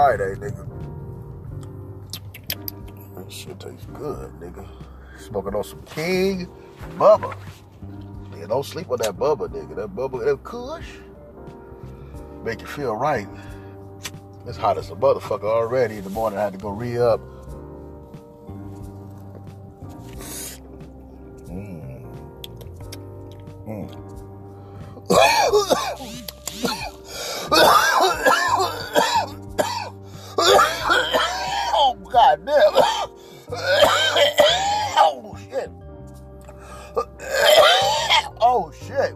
Friday, nigga. That shit tastes good, nigga. Smoking on some King Bubba. Yeah, don't sleep on that Bubba, nigga. That Bubba, that Kush, make you feel right. It's hot as a motherfucker already in the morning. I had to go re up. Mm. oh, God damn. oh, shit. oh, shit.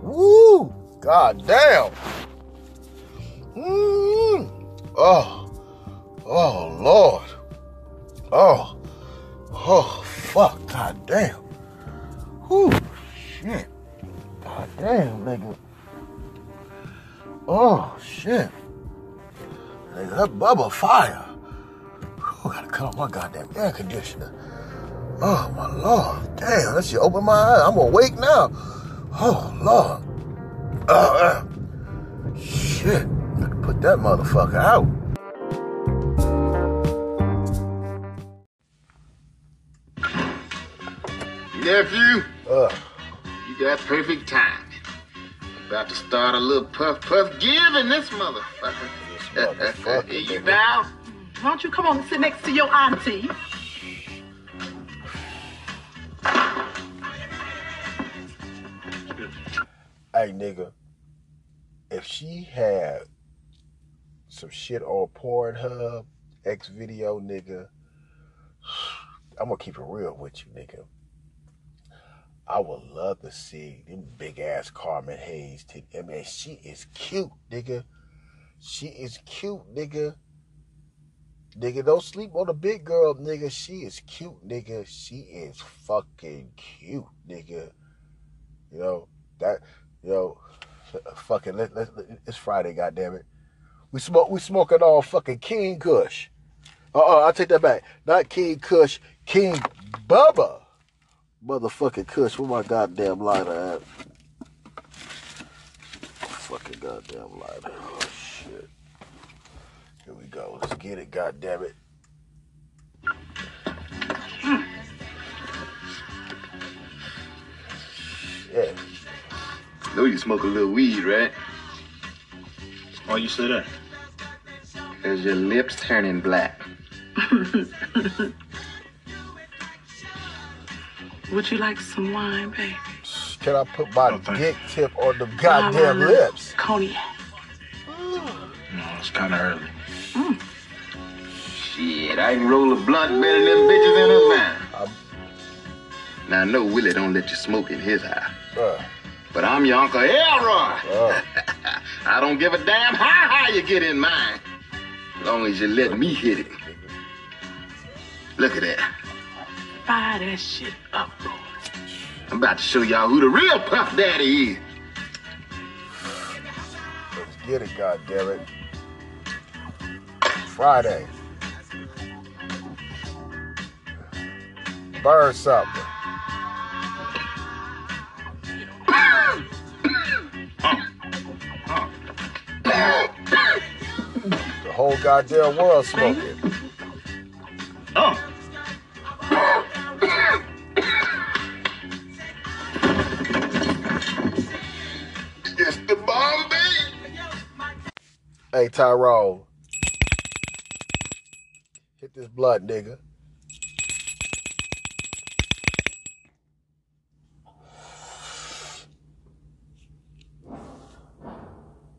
Woo. God damn. Mm. Oh. Oh, Lord. Oh. Oh, fuck. God damn. Whew. Shit. God damn, nigga. Oh, shit. Nigga, that Bubba fire. Whew, gotta cut off my goddamn air conditioner. Oh, my Lord. Damn, that shit opened my eyes. I'm awake now. Oh, Lord. Oh, uh, shit. Gotta put that motherfucker out. Nephew, Uh, you got perfect timing. About to start a little puff puff giving this motherfucker. This motherfucker, you bow. Why don't you come on and sit next to your auntie? hey, nigga. If she had some shit on Pornhub, X video, nigga, I'm gonna keep it real with you, nigga. I would love to see them big ass Carmen Hayes. T- I mean, she is cute, nigga. She is cute, nigga. Nigga, don't sleep on the big girl, nigga. She is cute, nigga. She is fucking cute, nigga. You know that. You know, fucking. Let, let, let- it's Friday, goddammit. We smoke. We smoking all fucking King Kush. Uh, uh I take that back. Not King Kush. King Bubba. Motherfucking Kush. Where my goddamn lighter at? Fucking goddamn lighter. Oh shit. Here we go. Let's get it. Goddamn it. Shit. Know you smoke a little weed, right? Why you say that? Cause your lips turning black. Would you like some wine, baby? Can I put my thank dick tip on the goddamn lips? Cognac. No, it's kind of early. Shit, I can roll a blunt better than them bitches in a van. I'm- Now I know Willie don't let you smoke in his house. Uh, But I'm your Uncle Elroy. uh, I don't give a damn how high you get in mine. As long as you let me hit it. Look at that. Fire that shit up, bro. I'm about to show y'all who the real Puff Daddy is. let's get it, goddammit. Friday. Burn something. The whole goddamn world smoking. Oh, It's the Bombay. Hey, Tyrone. This blood, nigga.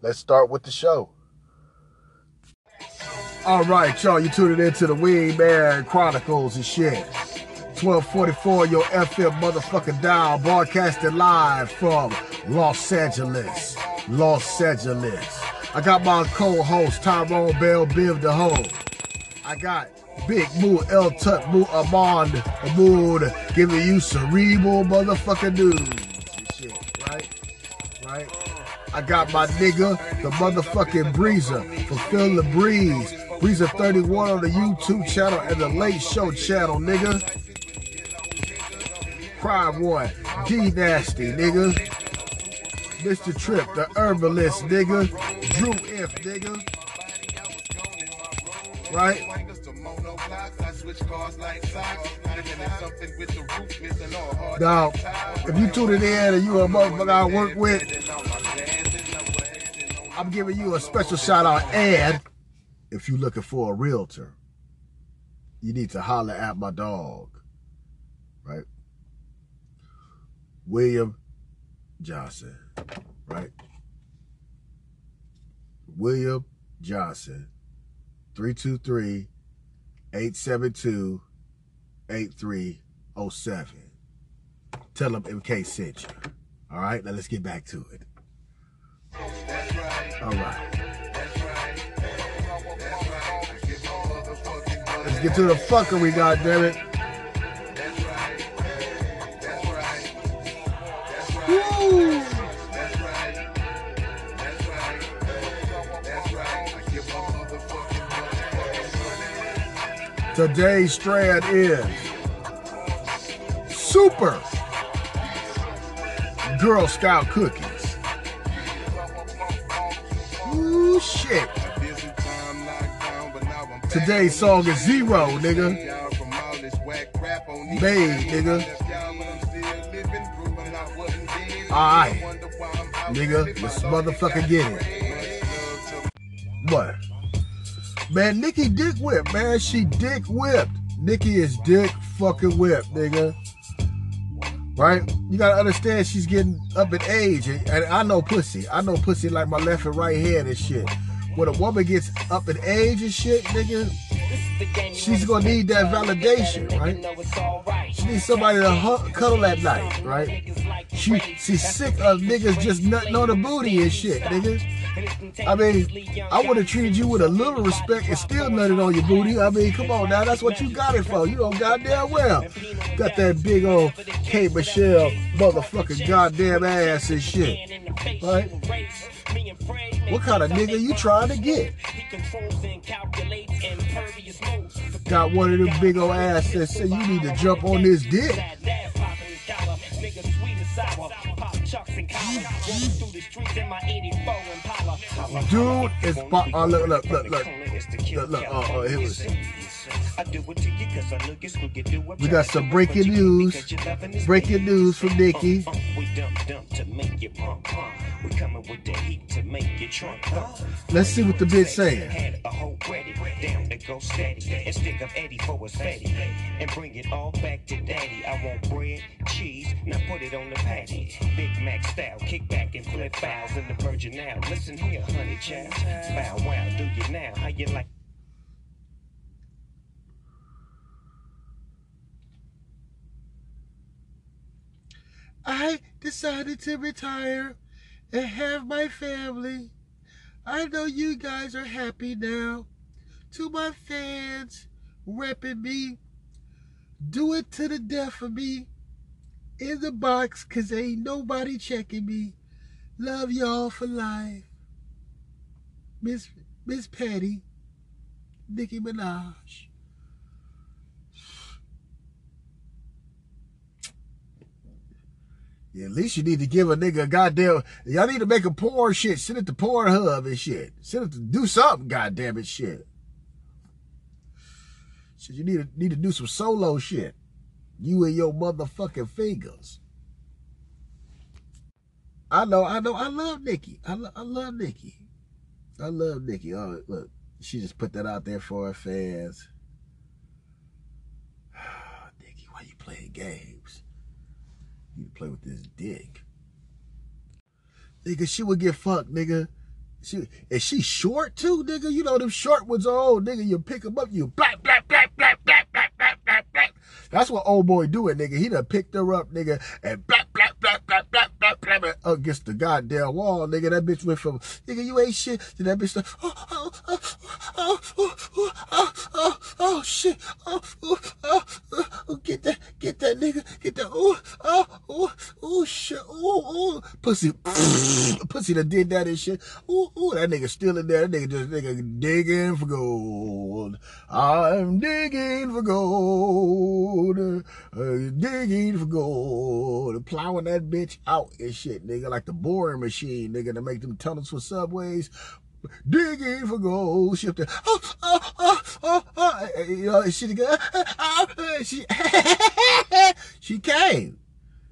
Let's start with the show. All right, y'all, you tuning into the Wingman Chronicles and shit. 1244, your FM motherfucking dial, broadcasting live from Los Angeles. Los Angeles. I got my co-host Tyrone Bell Biv the Ho. I got Big Moo El Tut Moo Amond Mood giving you cerebral motherfucking news shit, right? Right? I got my nigga, the motherfucking Breezer, Fulfill the Breeze. Breezer 31 on the YouTube channel and the Late Show channel, nigga. Prime One, D Nasty, nigga. Mr. Trip, the herbalist, nigga. Drew F, nigga. right? Now, if you tune in and you a motherfucker I work with, I'm giving you a special shout out and if you're looking for a realtor, you need to holler at my dog, right? William Johnson, right? William Johnson, 323 872 8307. Tell them MK sent you. All right, now let's get back to it. All right. Let's get to the fuckery, goddammit. Woo! Today's strand is super Girl Scout cookies. Ooh, shit. Today's song is Zero, nigga. Babe, nigga. Alright. Nigga, let's motherfucker get it. What? Man, Nikki dick whipped, man. She dick whipped. Nikki is dick fucking whipped, nigga. Right? You gotta understand she's getting up in age. And, I know pussy. I know pussy like my left and right hand and shit. When a woman gets up in age and shit, nigga, she's gonna need that validation, right? She needs somebody to hu- cuddle at night, right? She she's sick of niggas just nutting on the booty and shit, nigga. I mean, I would have treated you with a little respect and still nutted on your booty. I mean, come on now, that's what you got it for. You know goddamn well. Got that big old Kate Michelle motherfucking goddamn ass and shit. Right? What kind of nigga you trying to get? Got one of them big old ass that say you need to jump on this dick. Dude, it's by, oh, uh, look, look, look, look, look, look, oh, oh, here it is we got some breaking news. Breaking news from uh, Nikki. Uh, Let's see what the bitch saying. And stick up Eddie for a fatty and bring it all back to daddy. I want bread, cheese, now put it on the patty. Big Mac style, kick back and flip fouls in the virgin now. Listen here, honey child. Bow wow, do you now? How you like? I decided to retire and have my family. I know you guys are happy now. To my fans repping me, do it to the death of me. In the box, cause ain't nobody checking me. Love y'all for life. Miss Miss Patty, Nicki Minaj. At least you need to give a nigga a goddamn. Y'all need to make a porn shit. Send it to Pornhub and shit. Send it to do something. Goddamn it, shit. Shit, you need to need to do some solo shit. You and your motherfucking fingers. I know, I know, I love Nikki. I, lo- I love Nikki. I love Nikki. Oh, look, she just put that out there for her fans. Nikki, why you playing games? You play with this dick. Nigga, she would get fucked, nigga. She, is she short too, nigga? You know them short ones are old, nigga. You pick them up, you black, black, black, black, black, black, black, black, black. That's what old boy doing, nigga. He done picked her up, nigga, and black, black, black, black, black, against the goddamn wall, nigga. That bitch went from, nigga, you ain't shit, to that bitch like, oh, oh, oh, oh, oh, oh, oh, oh, oh, shit, oh, oh, oh, oh, oh, get that, get that, nigga, get that, oh, oh, oh, oh, shit, oh, oh, pussy, pussy that did that and shit, oh, oh, that nigga still in there, that nigga just, nigga digging for gold, I'm digging for gold, uh, digging for gold, plowing that bitch out and shit, nigga, like the boring machine, nigga, to make them tunnels for subways. digging for gold, shifting. Oh, uh, oh, uh, oh, uh, oh, oh. You know, she, oh, she, she came.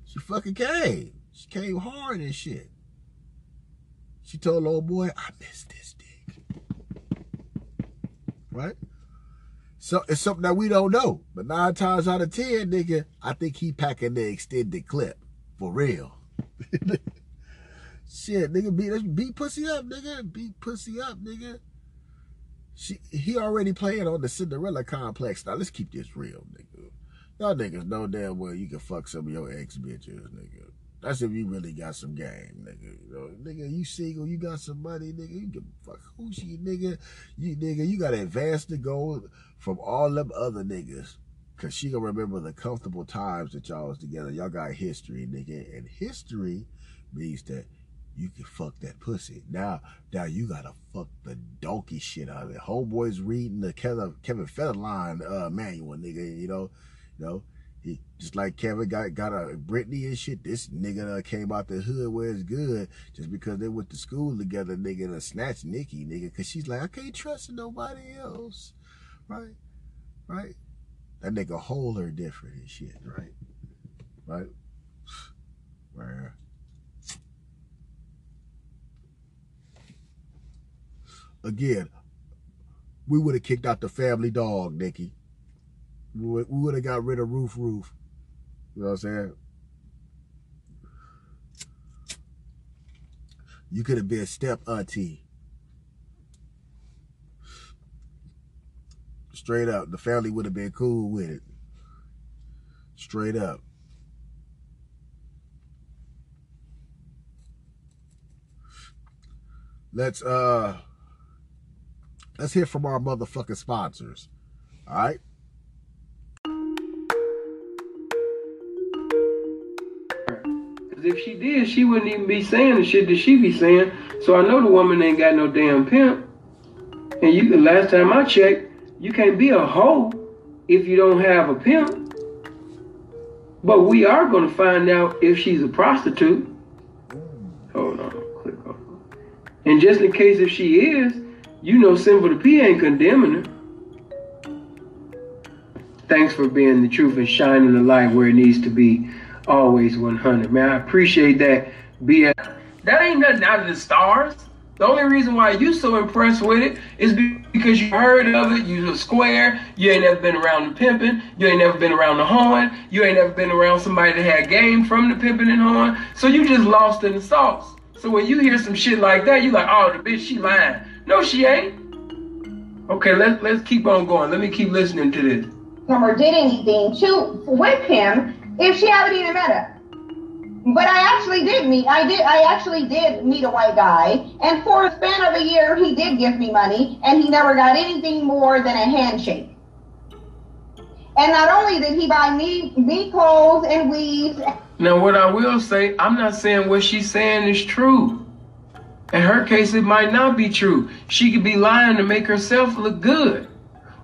She fucking came. She came hard and shit. She told old boy, I miss this dick. Right? So it's something that we don't know. But nine times out of ten, nigga, I think he packing the extended clip. For real. Shit, nigga, beat beat pussy up, nigga. Beat pussy up, nigga. She he already playing on the Cinderella complex. Now let's keep this real, nigga. Y'all niggas know damn well you can fuck some of your ex bitches, nigga. That's if you really got some game, nigga. You know, nigga, you single, you got some money, nigga. You can fuck who she, nigga. You nigga, you gotta advance from all them other niggas. Cause she gonna remember the comfortable times that y'all was together. Y'all got history, nigga. And history means that you can fuck that pussy. Now, now you gotta fuck the donkey shit out of it. Homeboy's reading the Kevin Kevin Federline uh, manual, nigga. You know, you know. He just like Kevin got got a Britney and shit. This nigga uh, came out the hood where it's good just because they went to school together. Nigga, to snatch Nikki, nigga, cause she's like I can't trust nobody else, right? Right? That nigga hold her different and shit, right? Right? Right. again, we would have kicked out the family dog, Nikki. We would have got rid of Roof Roof. You know what I'm saying? You could have been a step auntie. Straight up. The family would have been cool with it. Straight up. Let's uh Let's hear from our motherfucking sponsors. All right? If she did, she wouldn't even be saying the shit that she be saying. So I know the woman ain't got no damn pimp. And you, the last time I checked, you can't be a hoe if you don't have a pimp. But we are going to find out if she's a prostitute. Hold on, click off. And just in case if she is, you know Simple the P ain't condemning her. Thanks for being the truth and shining the light where it needs to be. Always 100. Man, I appreciate that. Be that ain't nothing out of the stars. The only reason why you so impressed with it is because you heard of it, you a square, you ain't never been around the pimping, you ain't never been around the horn, you ain't never been around somebody that had game from the pimping and horn, so you just lost in the sauce. So when you hear some shit like that, you like, oh, the bitch, she lying. No, she ain't. Okay, let's let's keep on going. Let me keep listening to this. Or did anything to with him if she haven't even met him. But I actually did meet. I did. I actually did meet a white guy, and for a span of a year, he did give me money, and he never got anything more than a handshake. And not only did he buy me me clothes and weaves. Now, what I will say, I'm not saying what she's saying is true. In her case, it might not be true. She could be lying to make herself look good.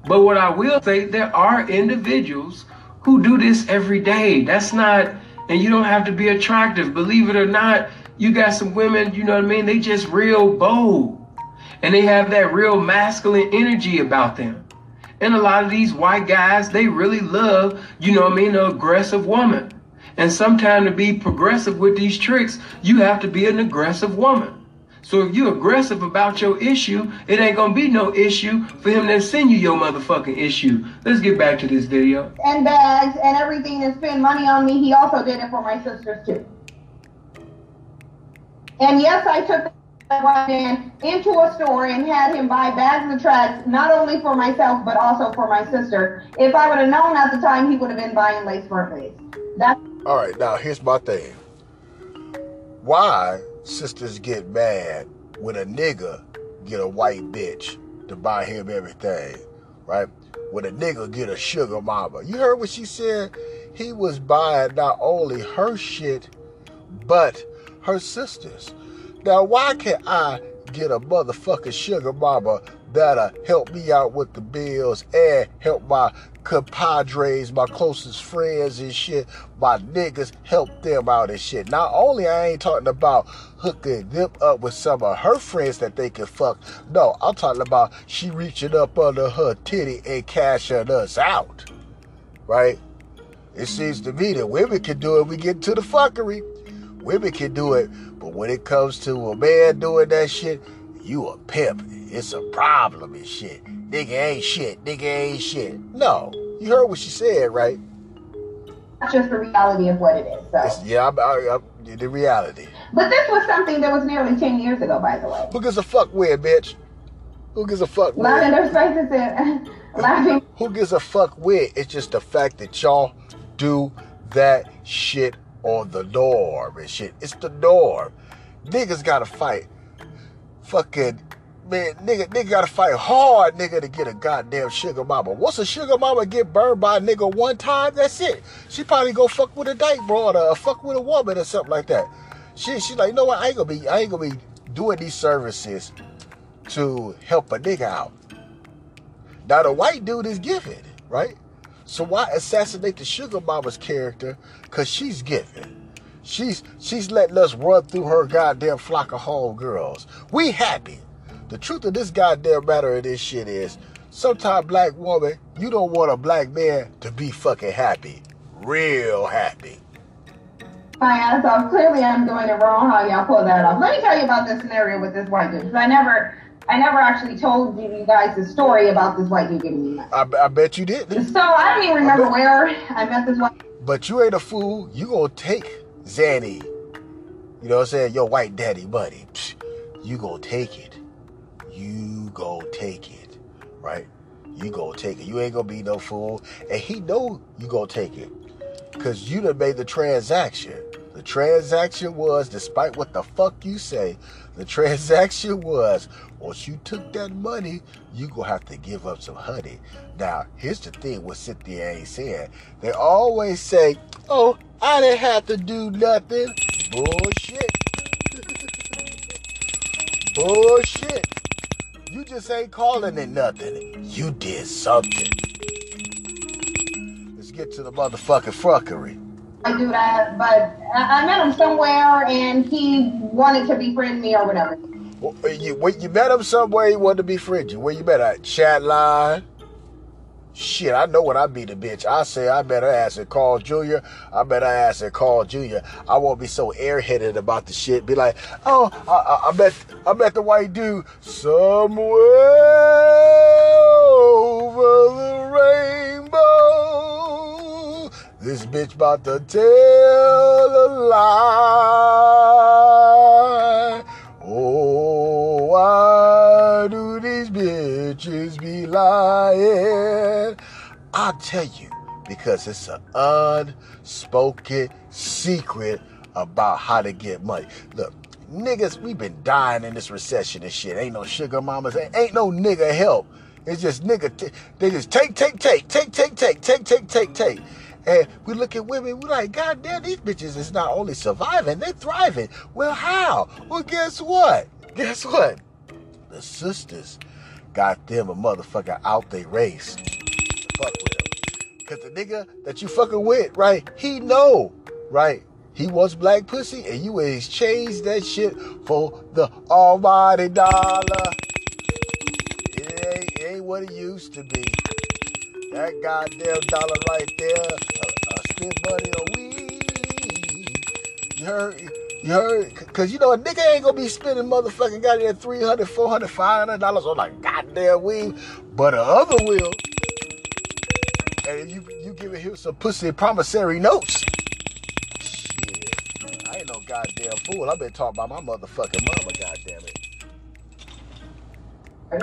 But what I will say, there are individuals who do this every day. That's not, and you don't have to be attractive. Believe it or not, you got some women, you know what I mean? They just real bold. And they have that real masculine energy about them. And a lot of these white guys, they really love, you know what I mean, an aggressive woman. And sometimes to be progressive with these tricks, you have to be an aggressive woman. So if you're aggressive about your issue, it ain't gonna be no issue for him to send you your motherfucking issue. Let's get back to this video. And bags and everything and spend money on me. He also did it for my sisters too. And yes, I took that white man into a store and had him buy bags of tracks, not only for myself, but also for my sister. If I would have known at the time, he would have been buying lace birthdays. That's all right. Now here's my thing. Why sisters get mad when a nigga get a white bitch to buy him everything, right? When a nigga get a sugar mama. You heard what she said? He was buying not only her shit, but her sisters. Now, why can't I get a motherfucking sugar mama that'll help me out with the bills and help my compadres, my closest friends and shit, my niggas, help them out and shit. Not only I ain't talking about hooking them up with some of her friends that they can fuck. No, I'm talking about she reaching up under her titty and cashing us out. Right? It seems to me that women can do it. We get to the fuckery. Women can do it, but when it comes to a man doing that shit, you a pimp. It's a problem and shit. Nigga ain't shit. Nigga ain't shit. No, you heard what she said, right? That's just the reality of what it is. So. It's, yeah, I'm, I, I'm, the reality. But this was something that was nearly 10 years ago, by the way. Who gives a fuck with, bitch? Who gives a fuck with? Lavender and laughing. Who gives a fuck with? It's just the fact that y'all do that shit on the norm and shit. It's the norm. Niggas gotta fight. Fucking man, nigga, nigga gotta fight hard, nigga, to get a goddamn sugar mama. Once a sugar mama get burned by a nigga one time, that's it. She probably go fuck with a dyke broad or fuck with a woman or something like that. She she like, you know what? I ain't gonna be I ain't gonna be doing these services to help a nigga out. Now the white dude is giving, right? So why assassinate the sugar mama's character? Cause she's giving. She's she's letting us run through her goddamn flock of home girls. We happy. The truth of this goddamn matter of this shit is, sometimes black woman, you don't want a black man to be fucking happy. Real happy. My ass off. Clearly, I'm doing it wrong. How y'all pull that off? Let me tell you about this scenario with this white dude. Cause I never, I never actually told you guys the story about this white dude giving me money. I, I bet you didn't. So I don't even remember where I met this white. But you ain't a fool. You gonna take Zanny. You know what I'm saying? Your white daddy money. Psh, You gonna take it. You go take it. Right? You go take it. You ain't gonna be no fool. And he know you gonna take it. Cause you done made the transaction. The transaction was, despite what the fuck you say, the transaction was, once you took that money, you gonna have to give up some honey. Now, here's the thing what Cynthia ain't saying. They always say, oh, I didn't have to do nothing. Bullshit. Bullshit. You just ain't calling it nothing. You did something. Let's get to the motherfucking fuckery. I do that, but I, I met him somewhere and he wanted to befriend me or whatever. Well, You, you met him somewhere, he wanted to befriend you. Where you met at? Chat line? Shit, I know when I be the bitch. I say I better ask at Carl Jr. I better ask at Carl Jr. I won't be so airheaded about the shit. Be like, oh, I, I, I met I met the white dude somewhere over the rainbow. This bitch about to tell a lie. Oh, why do bitches be lying? I'll tell you, because it's an unspoken secret about how to get money. Look, niggas, we been dying in this recession and shit. Ain't no sugar mamas, ain't, ain't no nigga help. It's just nigga, t- they just take, take, take, take, take, take, take, take, take, take. And we look at women, we like, God damn, these bitches is not only surviving, they thriving. Well, how? Well, guess what? Guess what? The sisters got them a motherfucker out they race. Fuck with them. Cause the nigga that you fucking with, right? He know, right? He wants black pussy, and you exchange that shit for the almighty dollar. It ain't, it ain't what it used to be. That goddamn dollar right there, a, a spit money a week. You heard? You heard? Cause you know a nigga ain't gonna be spending motherfucking goddamn 300 400 500 dollars on like goddamn weed, but the other will. And you you giving him some pussy promissory notes. Shit, I ain't no goddamn fool. I been talking about my motherfucking mama. Goddamn it.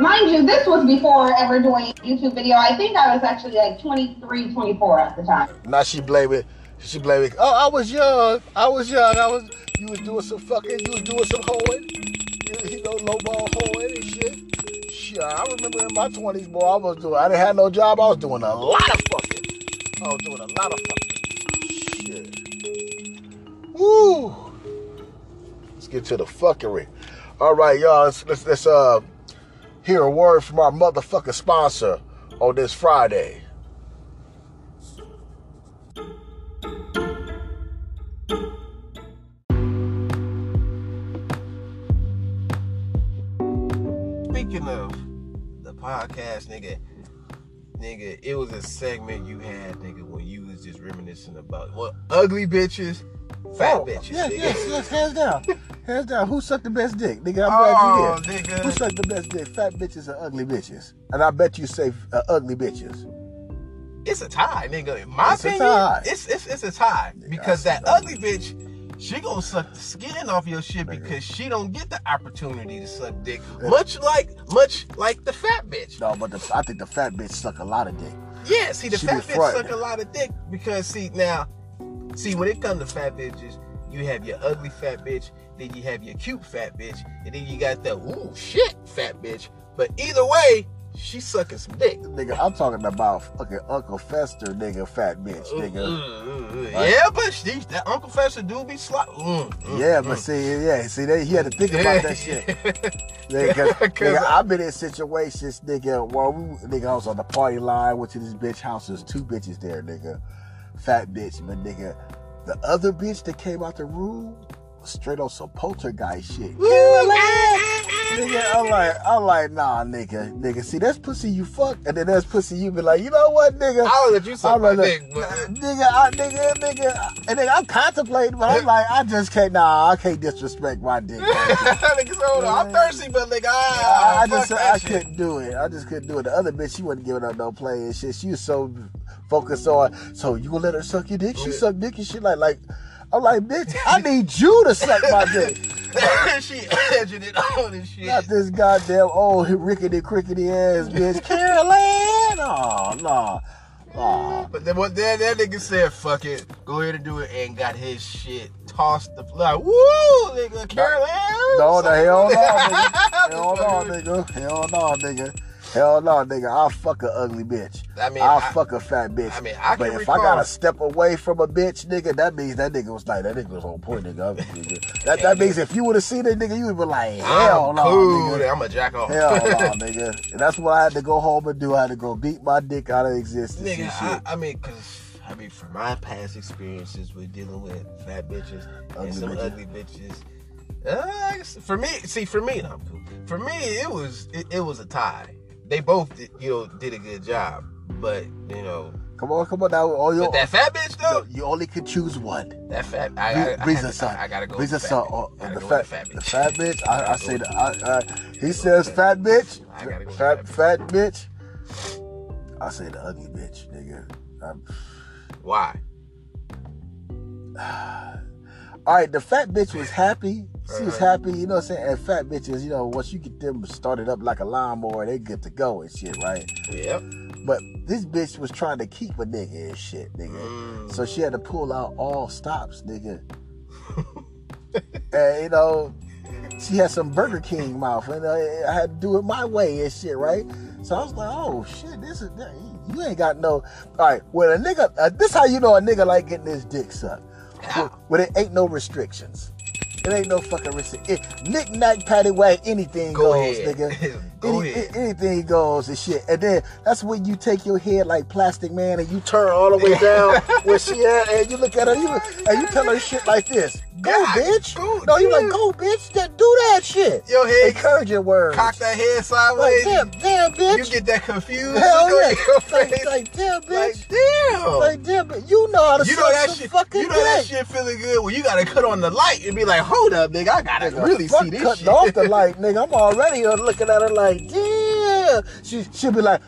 Mind you, this was before ever doing YouTube video. I think I was actually like 23, 24 at the time. Now she blame it. She blame it. Oh, I was young. I was young. I was. You was doing some fucking. You was doing some hoeing. You, you know, lowball hoeing and shit. Shit, I remember in my twenties, boy. I was doing. I didn't have no job. I was doing a lot of fucking. I was doing a lot of fucking. Shit. Woo. Let's get to the fuckery. All right, y'all. Let's, let's let's uh hear a word from our motherfucking sponsor on this Friday. Speaking of the podcast, nigga, nigga, it was a segment you had, nigga, when you was just reminiscing about what ugly bitches, fat bitches, Yes, nigga. yes, yes. Hands down, hands down. Who sucked the best dick, nigga? I'm Oh, glad you did. nigga. Who sucked the best dick? Fat bitches or ugly bitches? And I bet you say uh, ugly bitches. It's a tie, nigga. In my It's a opinion, tie. it's it's it's a tie because that that. ugly bitch. She gonna suck the skin off your shit because she don't get the opportunity to suck dick. Eh. Much like, much like the fat bitch. No, but the, I think the fat bitch suck a lot of dick. Yeah, see, the She fat bitch frightened. suck a lot of dick because see now, see when it comes to fat bitches, you have your ugly fat bitch, then you have your cute fat bitch, and then you got the ooh shit fat bitch. But either way, she's sucking some dick. Nigga, I'm talking about fucking Uncle Fester, nigga, fat bitch, Mm, nigga. mm, mm, mm. Yeah, but she, that Uncle Fester do be slot. Mm, mm, Yeah, mm. but see, yeah, see, they, he had to think about that shit. Nigga, nigga, I- I've been in situations, nigga, where we, nigga, I was on the party line, went to this bitch house, there's two bitches there, nigga. Fat bitch, but nigga, the other bitch that came out the room straight on some poltergeist shit. Nigga, I'm like, I'm like, nah, nigga, nigga. See, that's pussy you fuck, and then that's pussy you be like, you know what, nigga? I would let you suck my dick, but nigga, I, nigga, nigga, and nigga, I'm contemplating, but I'm like, I just can't, nah, I can't disrespect my dick. nigga, so hold on, I'm thirsty, but like, I, ah, I just, I shit. couldn't do it. I just couldn't do it. The other bitch, she wasn't giving up no play and shit. She was so focused on, so you gonna let her suck your dick? She Yeah. suck dick and shit. Like, like, I'm like, bitch, I need you to suck my dick. she edging it on and shit. Not this goddamn old rickety crickety ass bitch. Carolyn, oh no, no. But then what then that nigga said, fuck it, go ahead and do it and got his shit tossed the like, woo nigga, Carolyn. No, the hell no, nigga. Hell no, nigga. Hell no, nigga. Hell no, nigga. I'll fuck a ugly bitch. I mean, I'll I- fuck a fat bitch. I mean, I but if I gotta step away from a bitch, nigga, that means that nigga was like, that nigga was on point, nigga. nigga. That, that means if you would have seen that nigga, you would be like, hell I'm no, cool. nigga. I'm a jack off. Hell no, nigga. And that's what I had to go home and do. I had to go beat my dick out of existence Nigga, and I, shit. I mean, cause I mean, from my past experiences with dealing with fat bitches Ugly and some bitches. ugly bitches, uh, for me, see, for me, no, I'm cool. For me, it was it, it was a tie. They both, did, you know, did a good job, but you know, come on, come on now. All your, but that fat bitch though, you only can choose one. that fat, I, I, I, Breeze had of to- son. I, gotta go. The son. fat bitch. I gotta the fat, the fat the bitch. fat bitch. I, I say the. I, I, he says fat bitch. I gotta go Fat, fat bitch. I say the ugly bitch, nigga. Um, Why? all right, the fat bitch was happy. She was Uh-huh. happy, you know what I'm saying? And fat bitches, you know, once you get them started up like a lawnmower, they get to go and shit, right? Yep. But this bitch was trying to keep a nigga and shit, nigga. Mm. So she had to pull out all stops, nigga. and you know, she had some Burger King mouth, and uh, I had to do it my way and shit, right? So I was like, oh shit, this is you ain't got no. All right, when a nigga, uh, this how you know a nigga like getting his dick sucked. When, when it ain't no restrictions. It ain't no fucking restriction. Knick knack, patty whack, anything Go goes, ahead. nigga. Go Any- ahead. Anything goes and shit. And then that's when you take your head like plastic man and you turn all the way down where she at and you look at her you, and you tell her shit like this. Go, God, bitch. go, no, you like, go, bitch. Just do that shit. Your head Encouraging words. cock that head Like, sideways. damn, damn, bitch. You get that confused. Hell yeah. Like, like, damn, bitch. Like, damn. Like, damn, bitch. You know how to you know that shit. fucking You know that shit feeling good when you gotta cut on the light and be like, "Hold up, nigga, I gotta Nigga, really see this cutting shit." off the light, nigga. I'm already uh, looking at her like, yeah. She she'll be like,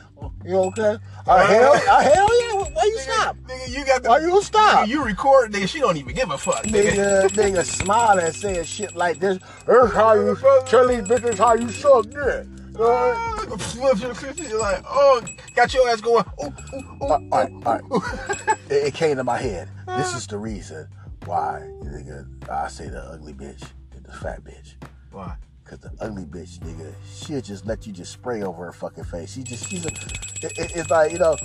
you okay? Uh, hell, uh, hell yeah. Why you stop? Nigga, you got the. Why you stop? Nigga, you record, nigga. She don't even give a fuck, nigga. Nigga, nigga smiling saying shit like this. Here's how you tell these bitches how you suck dick. Uh, You're like, oh, got your ass going. Ooh, ooh, ooh, all right, all right. It, it came to my head. This is the reason why nigga, I say the ugly bitch and the fat bitch. Why? Cause the ugly bitch, nigga, she'll just let you just spray over her fucking face. She just, she's a, it, it- it's like, you know,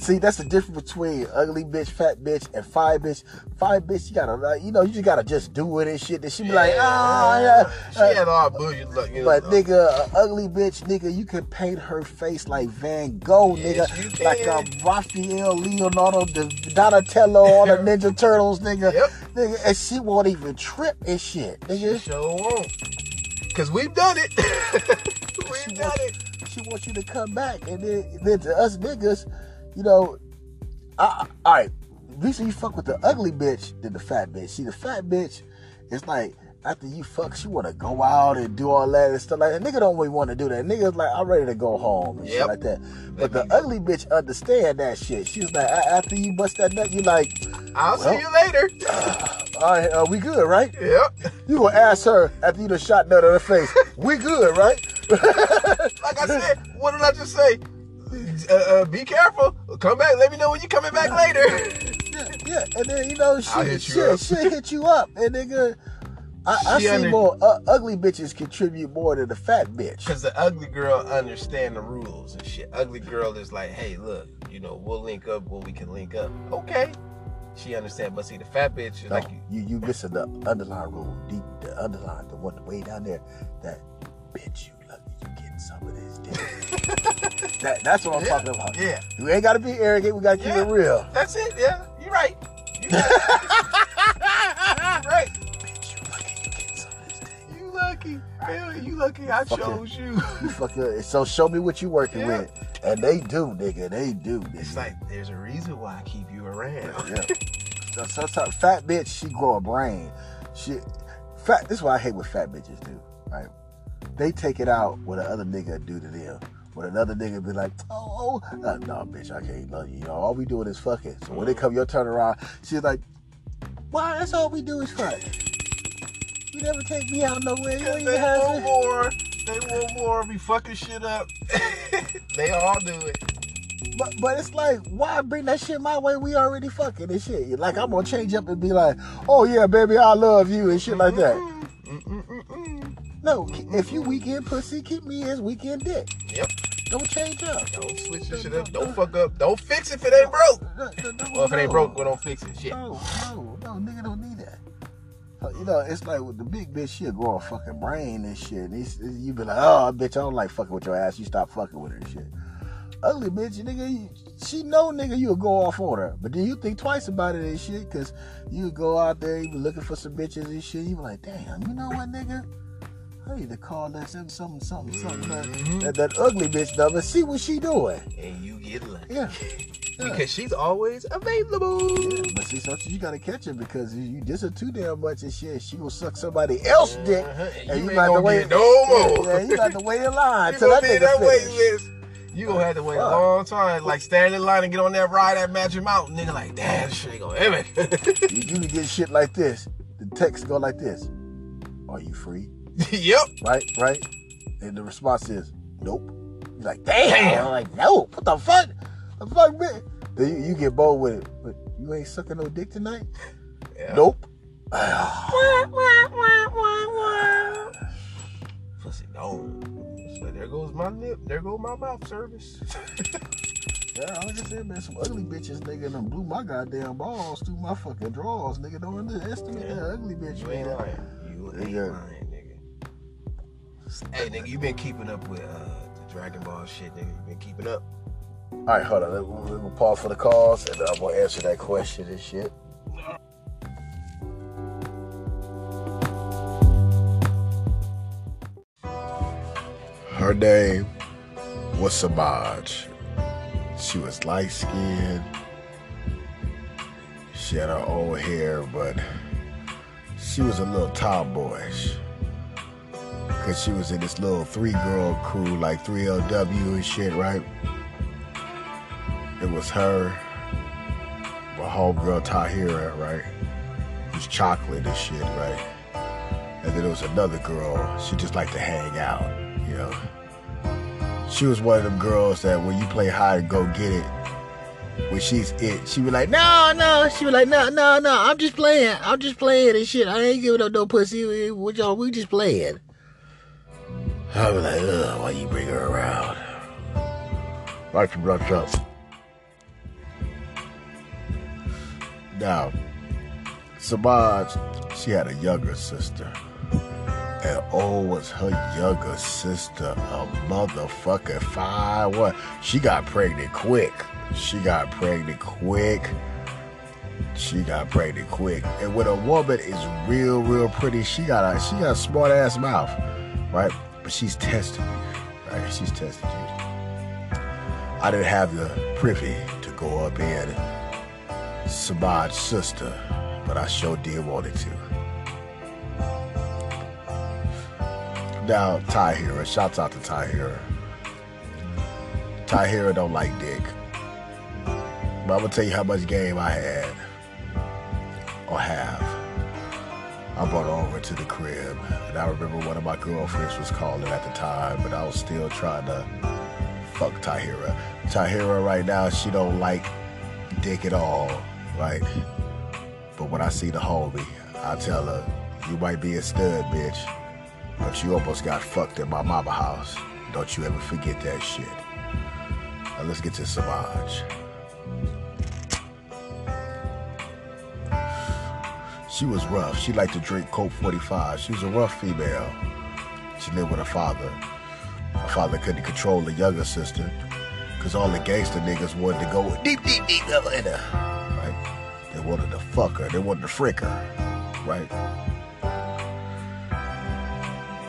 See, that's the difference between ugly bitch, fat bitch, and fine bitch. Fine bitch, you gotta, like, you know, you just gotta just do it and shit. And she be like, ah, yeah. She Uh, had all bullshit look. You know, but nigga, ugly bitch, nigga, you can paint her face like Van Gogh, Yes, nigga, like a Raphael, Leonardo, Donatello, all the Ninja Turtles, nigga, Yep. nigga, and she won't even trip and shit, nigga. Sure won't. Cause we've done it. We've done wants, it. she wants you to come back, and then, then to us niggas, you know, I, all right, reason you fuck with the ugly bitch than the fat bitch. See, the fat bitch, it's like after you fuck, she want to go out and do all that and stuff like that. Nigga don't really want to do that. Nigga's like, I'm ready to go home and shit like that. But the ugly bitch understand that shit. She's like, after you bust that nut, you like, I'll Well. see you later. all right, uh, we good, right? Yep. You gonna ask her after you done shot nut in her face, we good, right? Like I said, what did I just say? Uh, uh, be careful. Come back. Let me know when you're coming back later. Yeah, yeah, and then you know she hit you shit, she'll hit you up, and nigga, I, I see under- more uh, ugly bitches contribute more than the fat bitch. Cause the ugly girl understand the rules and shit. Ugly girl is like, hey, look, you know, we'll link up when we can link up. Okay. She understand, but see, the fat bitch is No, like, you you missing the underlying rule, deep the underline, the one way down there. That bitch, you lucky you getting some of this dick. that, that's what I'm Yeah, talking about. yeah. You ain't gotta be arrogant. We gotta keep Yeah. it real. that's it. Yeah, you're right. You right. right. You lucky you getting some of this. You lucky. Hell, you lucky. I Fuck it. chose you. You fucking so show me what you working Yeah. with, and they do, nigga. They do. Nigga. It's like there's a reason why I keep you around. Yeah. So, sometimes fat bitch, she grow a brain. She fat. This is what I hate what fat bitches do. Right? They take it out what another nigga do to them. When another nigga be like, oh, oh uh, no, bitch, I can't love you. Yo, all we doing is fucking. So when they come your turn around, she's like, why? That's all we do is fuck. You never take me out nowhere. You don't Cause even they have want more. They want more. Be fucking shit up. they all do it. But but it's like, why bring that shit my way? We already fucking and shit. Like I'm gonna change up and be like, oh yeah, baby, I love you and shit like that. Mm-mm-mm-mm. No, if you weekend pussy, keep me as weekend dick. Yep. Don't change up. Don't switch this shit up. Don't fuck up. Don't fix it if it ain't broke. Well, if it ain't broke, we don't fix it. Shit. No, no, no, nigga don't need that. You know, it's like with the big bitch, she'll grow a fucking brain and shit. And it's, it's- you be like, oh, bitch, I don't like fucking with your ass. You stop fucking with her and shit. Ugly bitch, nigga, you- she know, nigga, you'll go off on her. But then you think twice about it and shit, because you go out there, you be looking for some bitches and shit. You be like, damn, you know what, nigga? I need to call that something, something, something, something. that-. That, that ugly bitch number, see what she doing. And you get lucky. Yeah. Yeah. Because she's always available. Yeah, but see, sometimes you gotta catch her because you diss her too damn much and shit. She will suck somebody else dick, Uh-huh. and You you, ain't got to wait no more. Yeah, you got to wait in line You till that nigga that wait list. You gonna have to wait a long time. Like stand in line and get on that ride at Magic Mountain. Nigga like, damn, this shit ain't gonna ever. You, you get shit like this. The text go like this: Are you free? yep. Right, right. And the response is, Nope. You're like, damn. I'm like, nope. What the fuck? The fuck, man? Then you, you get bold with it. But you ain't sucking no dick tonight? Yeah. Nope. Pussy, no. So there goes my lip. There goes my mouth service. Yeah, I just saying, man, some ugly bitches, nigga, done blew my goddamn balls through my fucking drawers, nigga. Don't underestimate Yeah. that ugly bitch, You ain't lying. You ain't lying. Hey, nigga, you been keeping up with uh, the Dragon Ball shit, nigga. You been keeping up. All right, hold on. Gonna pause for the calls, and I'm gonna answer that question and shit. Her name was Samaj. She was light skinned. She had her own hair, but she was a little tomboyish. Cause she was in this little three girl crew, like 3LW and shit, right? It was her, my homegirl Tahira, right? Who's chocolate and shit, right? And then there was another girl, she just liked to hang out, you know? She was one of them girls that when you play hide and go get it, when she's it, she be like, no, no. She be like, no, no, no. I'm just playing. I'm just playing and shit. I ain't giving up no pussy. What y'all? We just playing. I be like, ugh, why you bring her around? Right from rough up. Now, Samaj, she had a younger sister. And oh, was her younger sister a motherfucking fine one? She got pregnant quick. She got pregnant quick. She got pregnant quick. And when a woman is real, real pretty, she got a she got a smart ass mouth, right? But she's testing you, right? She's testing you. I didn't have the privy to go up in Samaj's sister, but I sure did want it to. Now, Ty Tahira, shouts out to Tahira. Tahira don't like dick. But I'm gonna tell you how much game I had or have. I brought her over to the crib, and I remember one of my girlfriends was calling at the time, but I was still trying to fuck Tahira. Tahira right now, she don't like dick at all, right? But when I see the homie, I tell her, you might be a stud, bitch, but you almost got fucked at my mama house. Don't you ever forget that shit. Now let's get to Samaj. She was rough. She liked to drink Colt 45. She was a rough female. She lived with her father. Her father couldn't control the younger sister because all the gangster niggas wanted to go deep, deep, deep in her. Right? They wanted to fuck her. They wanted to frick her. Right?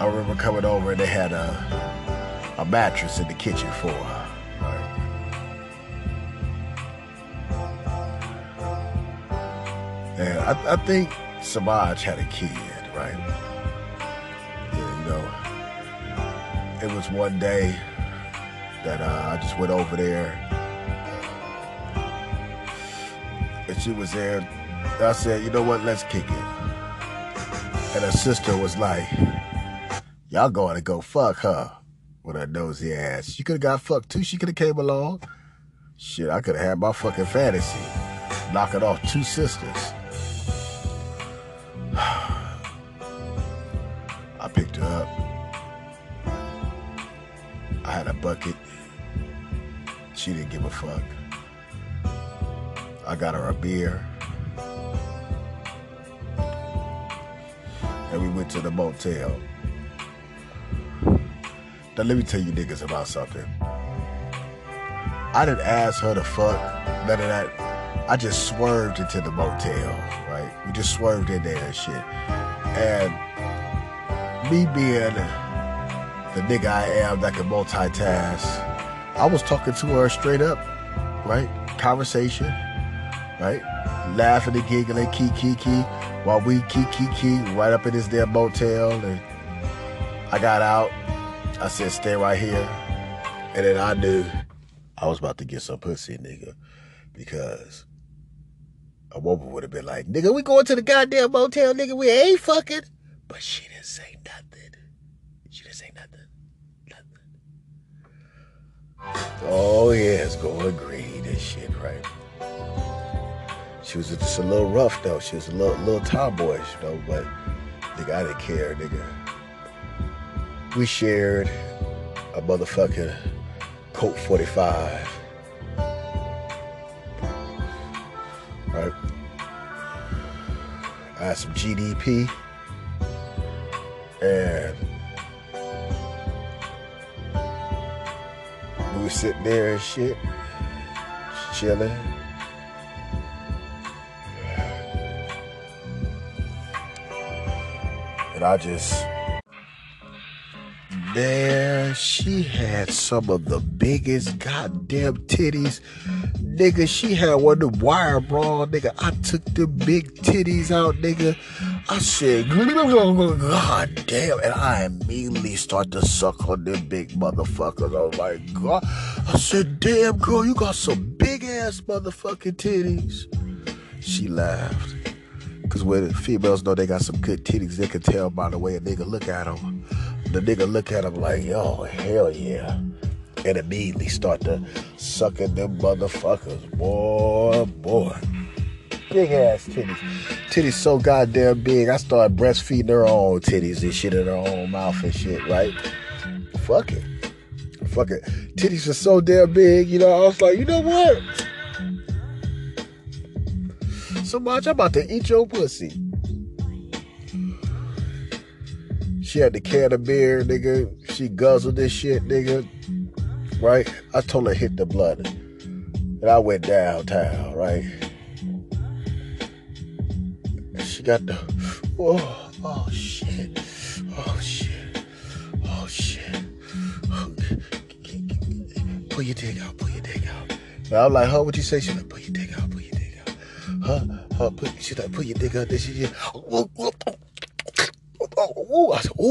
I remember coming over and they had a, a mattress in the kitchen for her. I, I think Samaj had a kid, right? You know, it was one day that uh, I just went over there, and she was there. I said, you know what? Let's kick it. And her sister was like, "Y'all going to go fuck her with her nosy ass? She could have got fucked too. She could have came along. Shit, I could have had my fucking fantasy, knocking off two sisters." Fuck. I got her a beer. And we went to the motel. Now let me tell you niggas about something. I didn't ask her to fuck, none of that. I just swerved into the motel, right? We just swerved in there and shit. And me being the nigga I am that can multitask, I was talking to her straight up, right? Conversation, right? Laughing and giggling, key, key, key, while we key, key, key, right up in this damn motel. And I got out. I said, stay right here. And then I knew I was about to get some pussy, nigga, because a woman would have been like, nigga, we going to the goddamn motel, nigga, we ain't fucking. But she didn't say nothing. She didn't say nothing. Nothing. Oh, yeah, it's going green and shit, right? She was just a little rough, though. She was a little, little tomboyish, you know, but nigga, I didn't care, nigga. We shared a motherfucking Colt 45. Right? I had some GDP. And were sitting there and shit, chilling. And I just, There, she had some of the biggest goddamn titties. Nigga, she had one of the wire bra, nigga. I took the big titties out, nigga. I said, God damn. And I immediately start to suck on them big motherfuckers. I was like, God. I said, damn, girl, you got some big ass motherfucking titties. She laughed. Because when females know they got some good titties, they can tell by the way a nigga look at them. The nigga look at them like, yo, hell yeah. And immediately start to suck sucking them motherfuckers. Boy, boy. Big ass titties. Titties so goddamn big, I started breastfeeding her own titties and shit in her own mouth and shit, right? Fuck it. Fuck it. Titties are so damn big, you know, I was like, you know what? so much. I'm about to eat your pussy. She had the can of beer, nigga. She guzzled this shit, nigga. Right? I told her hit the blood. And I went downtown, right? Got the oh, oh shit. Oh shit. Oh shit. Pull your dick out, pull your dick out. And I'm like, huh, what you say? She's like, pull your dick out, pull your dick out. Huh? Huh? Put, she's like, pull your dick out. Then she just, oh, oh, oh, ooh. I said, ooh,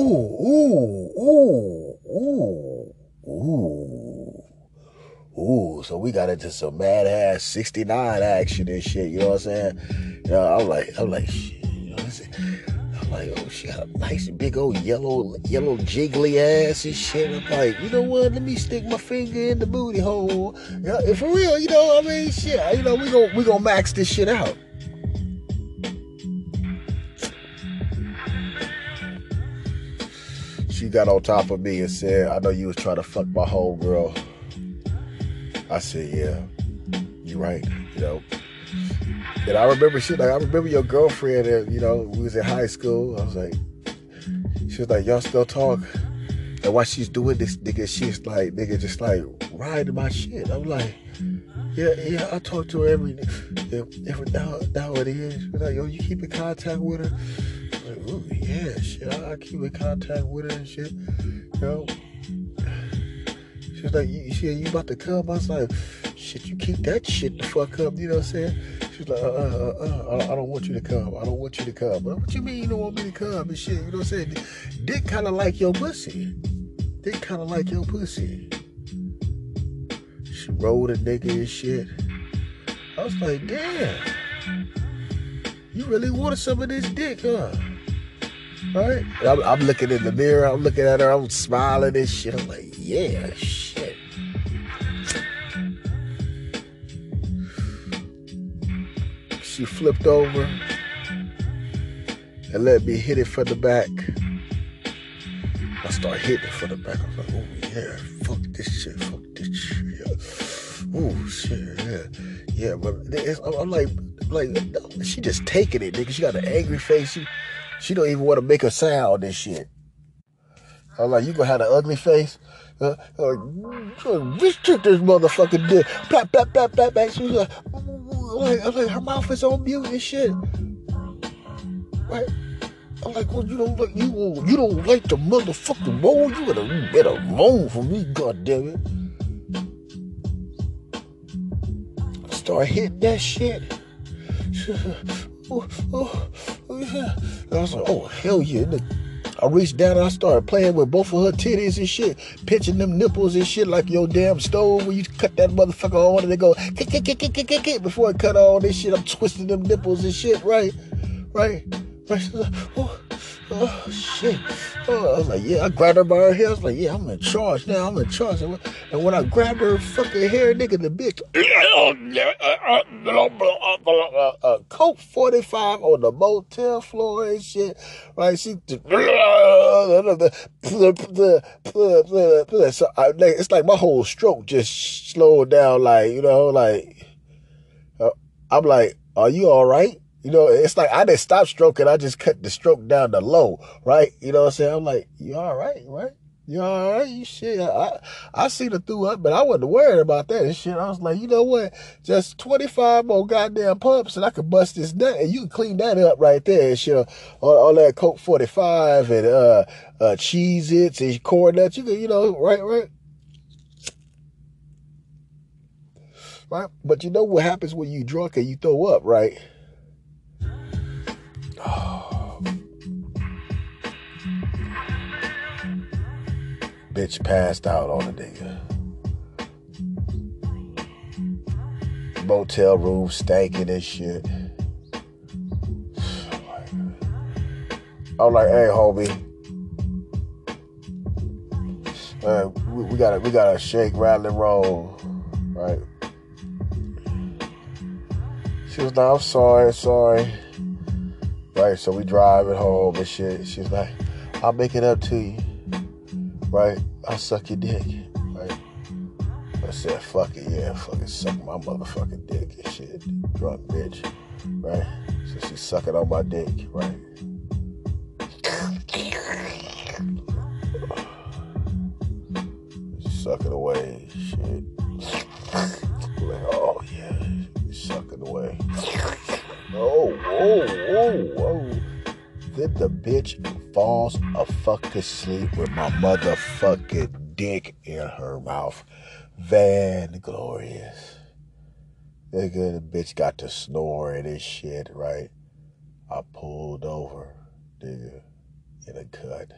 ooh, ooh, ooh, ooh. Ooh, so we got into some mad ass 69 action and shit, you know what I'm saying? Know, I'm like, I'm like, shit, I'm like, oh, she got a nice big old yellow, yellow jiggly ass and shit. I'm like, you know what? Let me stick my finger in the booty hole. You know, for real, you know, I mean, shit, you know, we gonna, we gonna max this shit out. She got on top of me and said, I know you was trying to fuck my whole girl. I said, yeah, you're right, you know. And I remember she like, I remember your girlfriend, and, you know, we was in high school. I was like, she was like, y'all still talk? And while she's doing this, nigga, she's like, nigga, just like riding my shit. I'm like, yeah, yeah, I talk to her every, every now, now it is. She's like, yo, you keep in contact with her? I'm like, Ooh, yeah, shit, I, keep in contact with her and shit, you know. She was like, you, she, you about to come? I was like, shit, you keep that shit the fuck up, you know what I'm saying? She was like, uh, uh, uh, uh I, I don't want you to come. I don't want you to come. But what you mean you don't want me to come and shit? You know what I'm saying? Dick kind of like your pussy. Dick kind of like your pussy. She rolled a nigga and shit. I was like, damn. You really wanted some of this dick, huh? Right? I'm, I'm looking in the mirror. I'm looking at her. I'm smiling and shit. I'm like, yeah, shit. She flipped over and let me hit it for the back. I start hitting for the back. I was like, oh yeah, fuck this shit, fuck this shit. Yeah. Oh shit, yeah, yeah. But I'm like, like she just taking it, nigga. She got an angry face. She, she don't even want to make a sound and shit. I'm like, you gonna have an ugly face? Uh, uh, restrict this motherfucking dick. Plap, plap, plap, plap, plap. She was like, like, I'm like, her mouth is on mute and shit. Right? I'm like, well, you don't like you you don't like the motherfucking roll. You better you better moan for me, goddamn it. Start hitting that shit. Oh, oh, oh. I was like, oh hell yeah. I reached down and I started playing with both of her titties and shit, pinching them nipples and shit like your damn stove when you cut that motherfucker on and they go kick, kick, kick, kick, kick, kick, before I cut all this shit. I'm twisting them nipples and shit, right? Right? right? Oh, shit. Oh, I was like, yeah, I grabbed her by her hair. I was like, yeah, I'm in charge now. I'm in charge. And when I grabbed her fucking hair, nigga, the bitch, uh, Colt 45 on the motel floor and shit. Right? She, so I, it's like my whole stroke just slowed down. Like, you know, like, uh, I'm like, are you all right? You know, it's like I didn't stop stroking. I just cut the stroke down to low, right? You know what I'm saying? I'm like, you all right, right? You all right? You shit. I, I seen her through up, but I wasn't worried about that and shit. I was like, you know what? Just 25 more goddamn pumps and I could bust this nut and you can clean that up right there and shit. All, all that Colt 45 and, uh, uh, Cheez-Its and corn nuts. You can, you know, right, right? Right? But you know what happens when you drunk and you throw up, right? Bitch passed out on a nigga. Motel room stankin' and shit. I'm like, hey, homie. Uh, we, we gotta we gotta shake, rattle, and roll, right? She was like, I'm sorry, sorry. Right, so we driving home and shit. She's like, I'll make it up to you. Right? I'll suck your dick. Right? I said, fuck it, yeah, fucking suck my motherfucking dick and shit. Drunk bitch. right? So she's sucking on my dick, right? Sucking away, shit. Like, oh yeah, sucking away. Oh, whoa, whoa, whoa. Then the bitch falls a fuck to sleep with my motherfucking dick in her mouth. Van glorious. Nigga, the bitch got to snore and this shit, right? I pulled over, nigga, in a cut.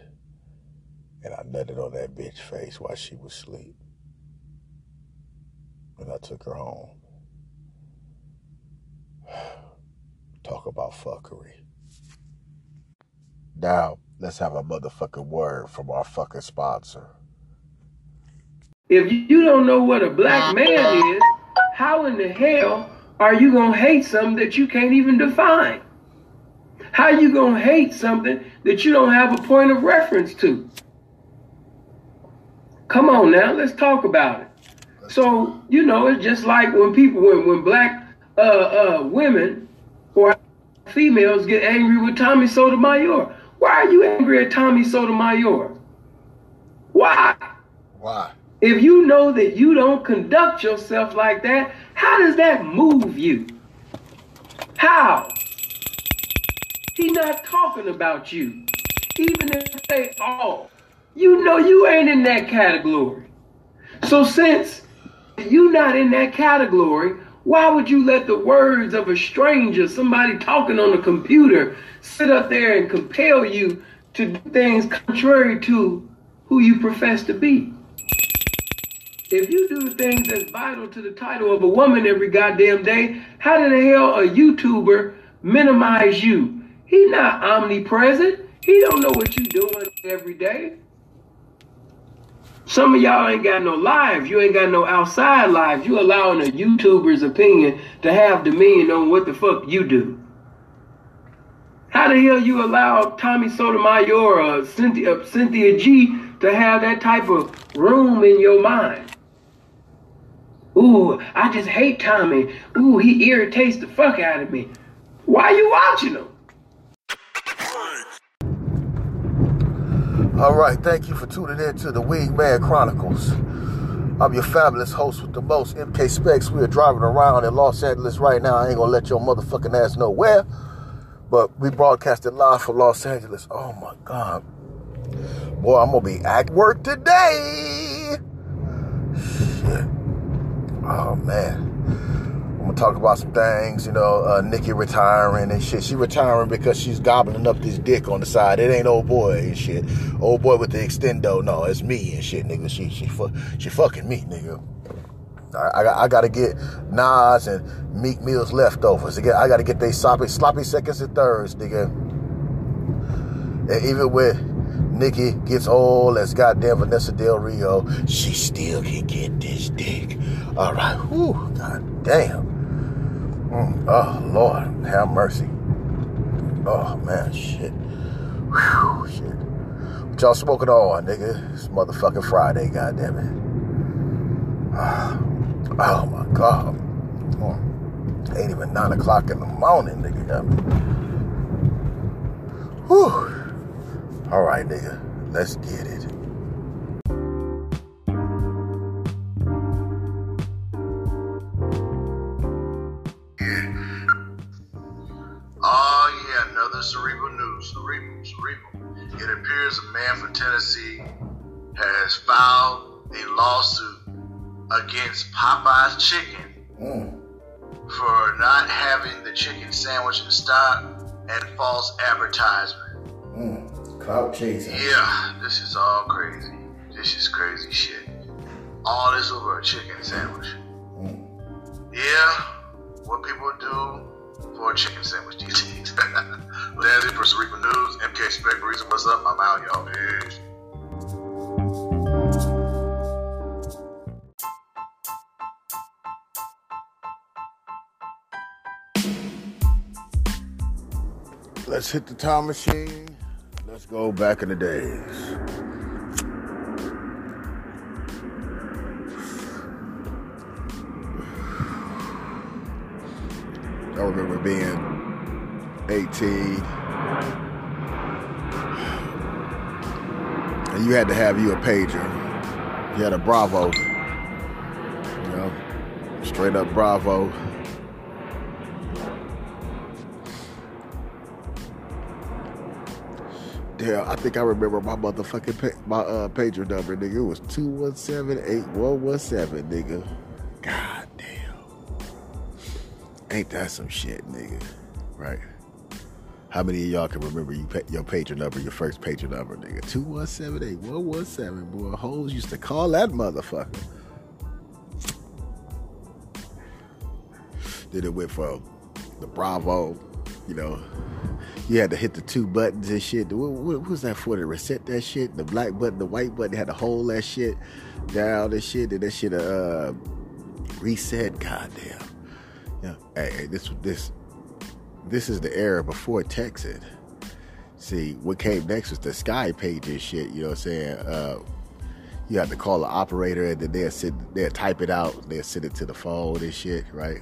And I nutted on that bitch face while she was asleep. And I took her home. Talk about fuckery. Now, let's have a motherfucking word from our fucking sponsor. If you don't know what a black man is, how in the hell are you gonna hate something that you can't even define? How you gonna hate something that you don't have a point of reference to? Come on now, let's talk about it. So, you know, it's just like when people, when, when black uh, uh, women females get angry with Tommy Sotomayor. Why are you angry at Tommy Sotomayor? Why? Why? If you know that you don't conduct yourself like that, how does that move you? How? He's not talking about you. Even if they all, you know you ain't in that category. So since you not in that category, why would you let the words of a stranger, somebody talking on a computer, sit up there and compel you to do things contrary to who you profess to be? If you do the things that's vital to the title of a woman every goddamn day, how the hell a YouTuber minimize you? He not omnipresent. He don't know what you doing every day. Some of y'all ain't got no lives. You ain't got no outside lives. You allowing a YouTuber's opinion to have dominion on what the fuck you do. How the hell you allow Tommy Sotomayor or Cynthia, uh, Cynthia G to have that type of room in your mind? Ooh, I just hate Tommy. Ooh, he irritates the fuck out of me. Why you watching him? All right, thank you for tuning in to the Wingman Chronicles. I'm your fabulous host with the most, MK Specs. We are driving around in Los Angeles right now. I ain't gonna let your motherfucking ass know where, but we broadcasted live from Los Angeles. Oh my God. Boy, I'm gonna be at work today. Shit. Oh man. Gonna talk about some things, you know, uh, Nikki retiring and shit. She retiring because she's gobbling up this dick on the side. It ain't old boy and shit. Old boy with the extendo. No, it's me and shit, nigga. She she fu- she fucking me, nigga. I, I, I gotta get Nas and Meek Mill's leftovers. I, I gotta get they sloppy sloppy seconds and thirds, nigga. And even with Nikki gets old as goddamn Vanessa Del Rio, she still can get this dick. All right, whew, god damn. Mm, oh Lord, have mercy. Oh man, shit. Whew, shit. What y'all smoking on, nigga? It's motherfucking Friday, goddamn it. Oh my god. Mm. Ain't even nine o'clock in the morning, nigga. Whew. All right, nigga. Let's get it. Another cerebral news. Cerebral, cerebral. It appears a man from Tennessee has filed a lawsuit against Popeye's Chicken Mm. for not having the chicken sandwich in stock and false advertisement. Mm. Cloud chasing. Yeah, this is all crazy. This is crazy shit. All this over a chicken sandwich. Mm. Yeah, what people do for a chicken sandwich these days. it for Cerebral News. MK Spec, reason what's up. I'm out, y'all. Let's hit the time machine. Let's go back in the days. I remember being 18. And you had to have you a pager. You had a Bravo. You know, straight up Bravo. Damn, I think I remember my motherfucking pa- my uh, pager number, nigga. It was 217-8117, nigga. God damn. Ain't that some shit, nigga? Right? How many of y'all can remember you your pager number, your first pager number, nigga? 217-8117, boy. Hoes used to call that motherfucker. Then it went from the Bravo, you know, you had to hit the two buttons and shit. What, what, what was that for? To reset that shit? The black button, the white button had to hold that shit down and shit. And that shit uh reset. Goddamn. Yeah. Hey, hey, this this this is the era before texting. See, what came next was the sky page and shit, you know what I'm saying? Uh you have to call the operator and then they'll sit they'll type it out, they'll send it to the phone and shit, right?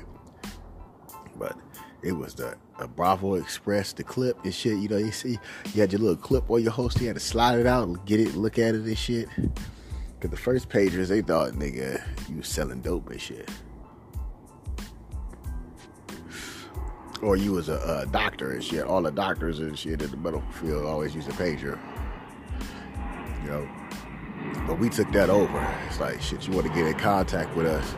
But it was the, the Bravo Express, the clip and shit. You know, you see, you had your little clip on your host. You had to slide it out, get it, look at it and shit. Cause the first pagers, they thought, nigga, you was selling dope and shit. Or you was a, a doctor and shit. All the doctors and shit in the medical field always used a pager. You know, but we took that over. It's like, shit, you want to get in contact with us.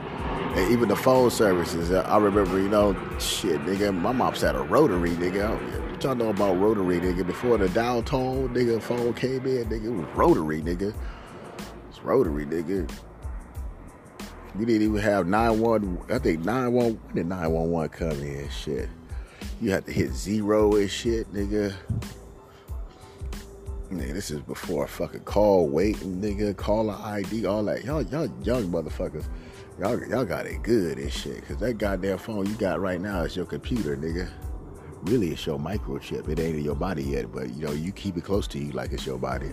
And even the phone services, I remember, you know, shit, nigga, my mom's had a rotary, nigga. Y'all know about rotary, nigga? Before the dial tone, nigga, phone came in, nigga, it was rotary, nigga. It's rotary, nigga. You didn't even have 911, I think 911, when did 911 come in? Shit. You had to hit zero and shit, nigga. Nigga, this is before a fucking call waiting, nigga, caller ID, all that. Y'all, y'all young motherfuckers. Y'all, y'all got it good and shit. Cause that goddamn phone you got right now is your computer, nigga. Really, it's your microchip. It ain't in your body yet, but you know you keep it close to you like it's your body.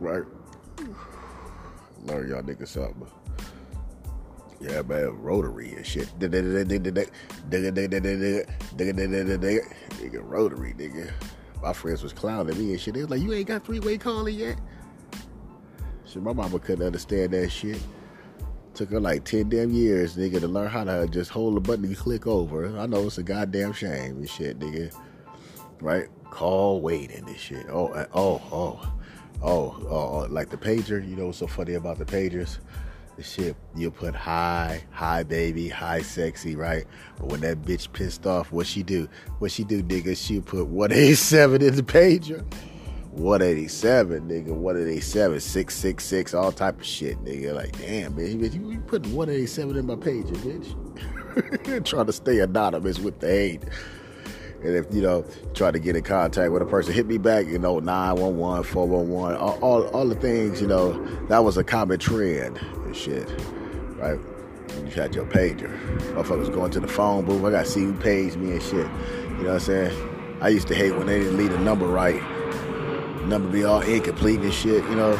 Right? Learn y'all niggas something. Yeah, man, rotary and shit. Nigga, rotary, nigga. My friends was clowning me and shit. They was like, you ain't got three-way calling yet? Shit, my mama couldn't understand that shit. Took her like 10 damn years, nigga, to learn how to just hold the button and click over. I know it's a goddamn shame and shit, nigga. Right? Call waiting and shit. Oh, oh, oh. Oh, oh, like the pager. You know what's so funny about the pagers? The shit, you put hi, hi baby, hi sexy, right? But when that bitch pissed off, what she do? What she do, nigga? She put 187 in the pager. 187, nigga, 187, 666, all type of shit, nigga. Like, damn, bitch, you, you putting 187 in my pager, bitch. Trying to stay anonymous with the hate. And if, you know, try to get in contact with a person, hit me back, you know, 911, 411, all, all, all the things, you know, that was a common trend and shit, right? You had your pager. Motherfuckers going to the phone booth. I got to see who pays me and shit. You know what I'm saying? I used to hate when they didn't leave the number right. Number be all incomplete and shit, you know.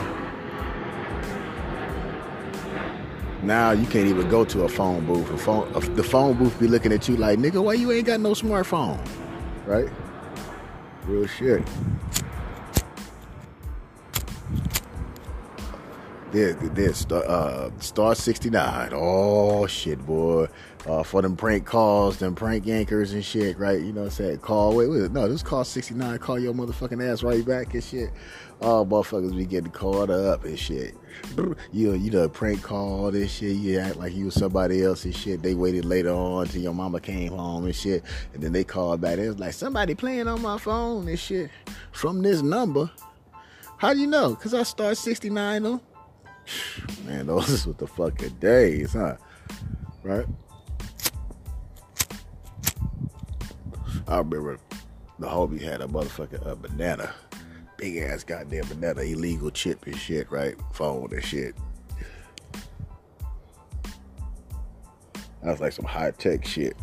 Now you can't even go to a phone booth. A phone, a, the phone booth be looking at you like, nigga, why you ain't got no smartphone? Right? Real shit. There, there, star, uh, star 69. Oh, shit, boy. Uh, for them prank calls, them prank anchors and shit, right? You know what I'm saying? Call, wait, wait, no, this call 69. Call your motherfucking ass right back and shit. All motherfuckers be getting caught up and shit. You, you know, prank call this shit. You act like you was somebody else and shit. They waited later on till your mama came home and shit. And then they called back. It was like, somebody playing on my phone and shit from this number. How do you know? Because I start 69 on. Man, those was the fucking days, huh? Right? I remember the homie had a motherfucking uh, banana. Big ass goddamn banana, illegal chip and shit, right? Phone and shit. That was like some high tech shit.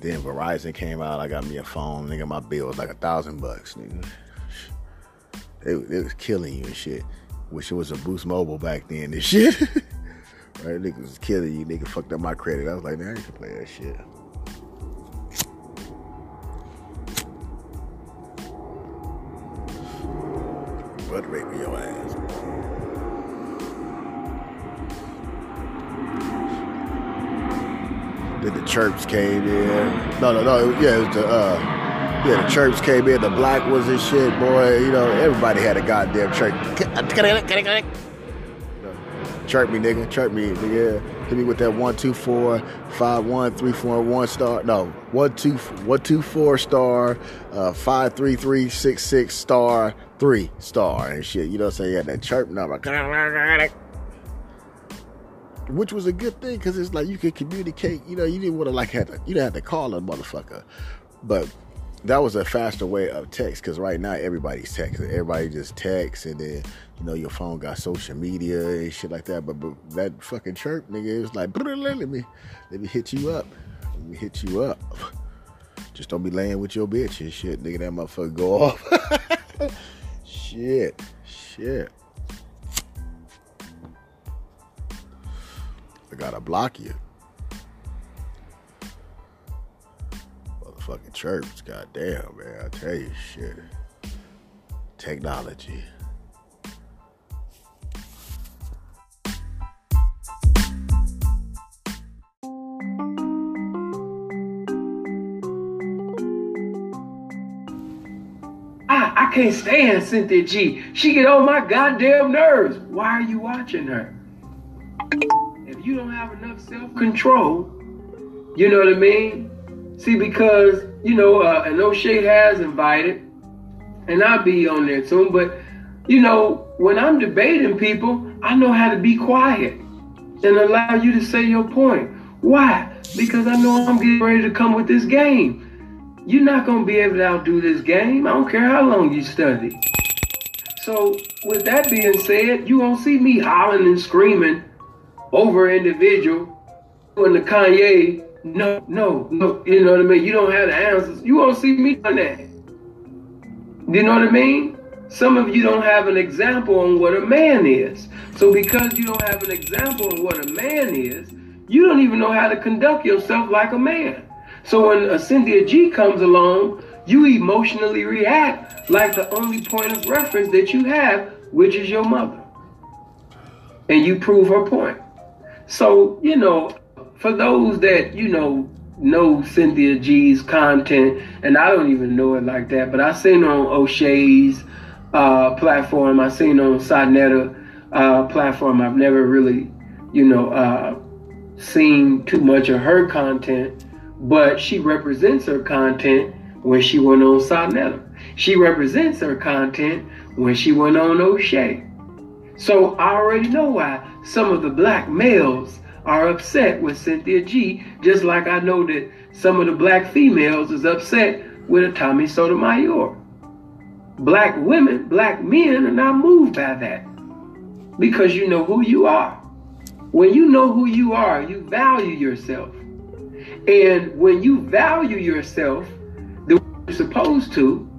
Then Verizon came out. I got me a phone. Nigga, my bill was like a thousand bucks, nigga. It, it was killing you and shit. Wish it was a Boost Mobile back then and shit. Right, niggas was killing you, nigga fucked up my credit. I was like, man, I gonna play that shit. Butt raping your ass. Then the chirps came in. No, no, no. it Yeah, it was the uh, yeah, the chirps came in. The black ones and shit, boy. You know, everybody had a goddamn chirp. Chirp me, nigga. Chirp me, nigga. Hit me with that one two four five one three four one star. No, one two one two four star, uh, five three three six six star three star and shit. You know what I'm saying? Yeah, that chirp number. Which was a good thing because it's like you could communicate. You know, you didn't want to like have to. You didn't have to call a motherfucker, but that was a faster way of text because right now everybody's texting. Everybody just texts and then you know your phone got social media and shit like that. But, but that fucking chirp nigga, it was like let me let me hit you up. Let me hit you up. Just don't be laying with your bitch and shit, nigga. That motherfucker go off. shit, shit. I gotta block you. Motherfucking chirps, goddamn, man. I tell you, shit. Technology. I, I can't stand Cynthia G. She get on my goddamn nerves. Why are you watching her? If you don't have enough self-control, you know what I mean? See, because, you know, uh, and O'Shea has invited, and I'll be on there soon, but, you know, when I'm debating people, I know how to be quiet and allow you to say your point. Why? Because I know I'm getting ready to come with this game. You're not to be able to outdo this game. I don't care how long you study. So, with that being said, you won't see me hollering and screaming over an individual when the Kanye, no, no, no, you know what I mean? You don't have the answers. You won't see me doing that. You know what I mean? Some of you don't have an example on what a man is. So because you don't have an example on what a man is, you don't even know how to conduct yourself like a man. So when a Cynthia G comes along, you emotionally react like the only point of reference that you have, which is your mother. And you prove her point. So, you know, for those that, you know, know Cynthia G's content, and I don't even know it like that, but I seen on O'Shea's uh, platform, I seen on Sonetta uh, platform. I've never really, you know, uh, seen too much of her content, but she represents her content when she went on Sonetta. She represents her content when she went on O'Shea. So I already know why some of the black males are upset with Cynthia G, just like I know that some of the black females is upset with a Tommy Sotomayor. Black women, black men are not moved by that because you know who you are. When you know who you are, you value yourself. And when you value yourself the way you're supposed to,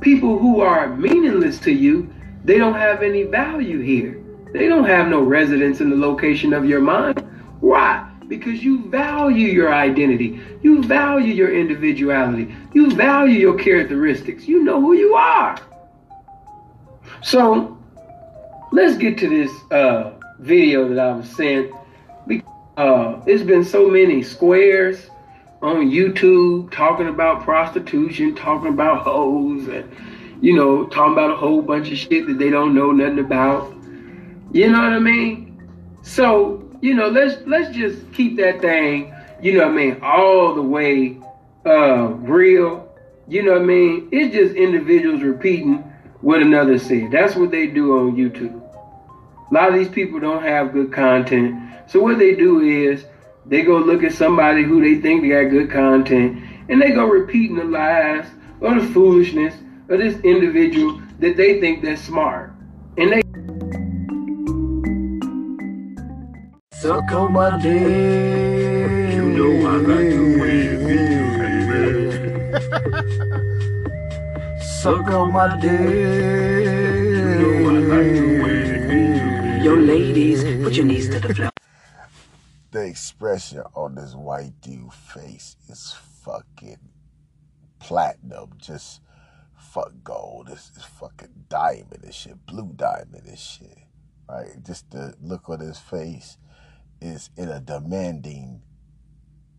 people who are meaningless to you, they don't have any value here. They don't have no residence in the location of your mind. Why? Because you value your identity. You value your individuality. You value your characteristics. You know who you are. So let's get to this uh, video that I was sent. Uh, it's been so many squares on YouTube talking about prostitution, talking about hoes, and you know, talking about a whole bunch of shit that they don't know nothing about. You know what I mean? So, you know, let's let's just keep that thing, you know what I mean, all the way uh real. You know what I mean? It's just individuals repeating what another said. That's what they do on YouTube. A lot of these people don't have good content. So what they do is they go look at somebody who they think they got good content and they go repeating the lies or the foolishness of this individual that they think they're smart. And they Suck on my dick. You know I like the way you get baby. Suck on my dick. You know I like the way you Yo, ladies, put your knees to the floor. The expression on this white dude face is fucking platinum. Just fuck gold. This is fucking diamond and shit. Blue diamond and shit. Right? Just the look on his face is in a demanding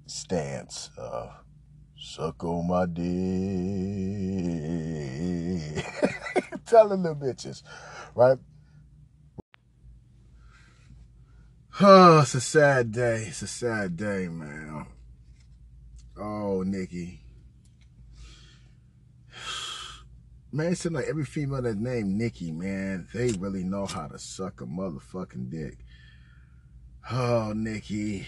stance of suck on my dick. Telling the bitches, right? Oh, it's a sad day. It's a sad day, man. Oh, Nikki. Man, it seems like every female that's named Nikki, man, they really know how to suck a motherfucking dick. Oh, Nikki.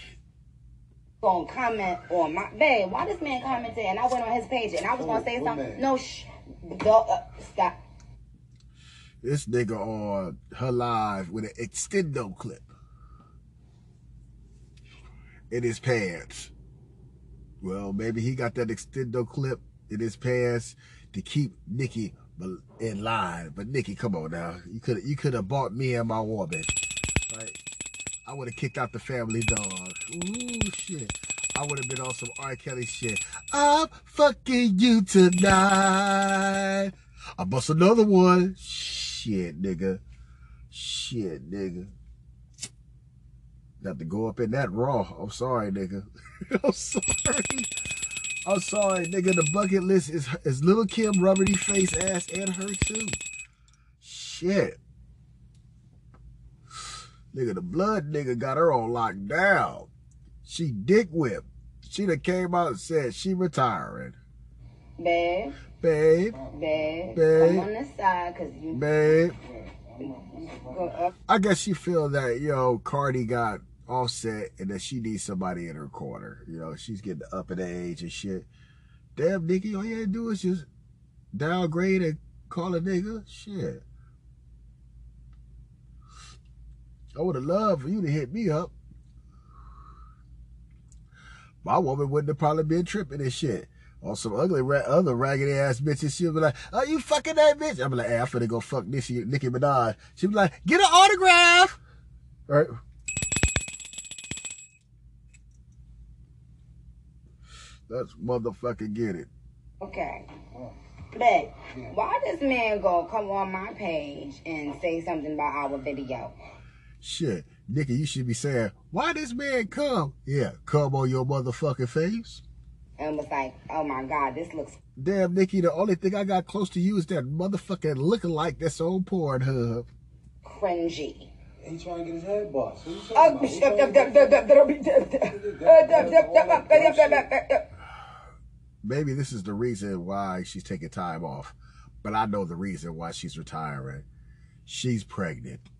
gonna comment on my babe. Why this man commented and I went on his page and I was gonna say what something. man? No, shh. Go, uh, stop. This nigga on her live with an extendo clip in his pants. Well, maybe he got that extendo clip in his pants to keep Nikki in line. But Nikki, come on now. You could you could have bought me and my woman. I would have kicked out the family dog. Ooh shit. I would have been on some R. Kelly shit. I'm fucking you tonight. I bust another one. Shit, nigga. Shit, nigga. Got to go up in that raw. I'm sorry, nigga. I'm sorry. I'm sorry, nigga. The bucket list is is Lil' Kim rubbery face ass and her too. Shit. Nigga, the blood nigga got her all locked down. She dick whipped. She done came out and said she retiring. Babe, Babe, babe, Babe. come on the side because you babe. I guess she feel that, you know, Cardi got Offset and that she needs somebody in her corner. You know, she's getting up in age and shit. Damn, Nikki, all you had to do is just downgrade and call a nigga. Shit. I would have loved for you to hit me up. My woman wouldn't have probably been tripping and shit. On some ugly, ra- other raggedy ass bitches, she'll be like, "Oh, you fucking that bitch?" I'm like, "Hey, I'm finna go fuck Nicki, Nicki Minaj." She'll be like, "Get an autograph." All right. Let's motherfucking get it. Okay. But why this man go come on my page and say something about our video? Shit, nigga, you should be saying, why this man come? Yeah, come on your motherfucking face. And was like, oh my God, this looks... Damn, Nikki, the only thing I got close to you is that motherfucking lookalike that's on Pornhub. Cringy. He trying to get his head bossed. Oh, Maybe this is the reason why she's taking time off, but I know the reason why she's retiring. She's pregnant.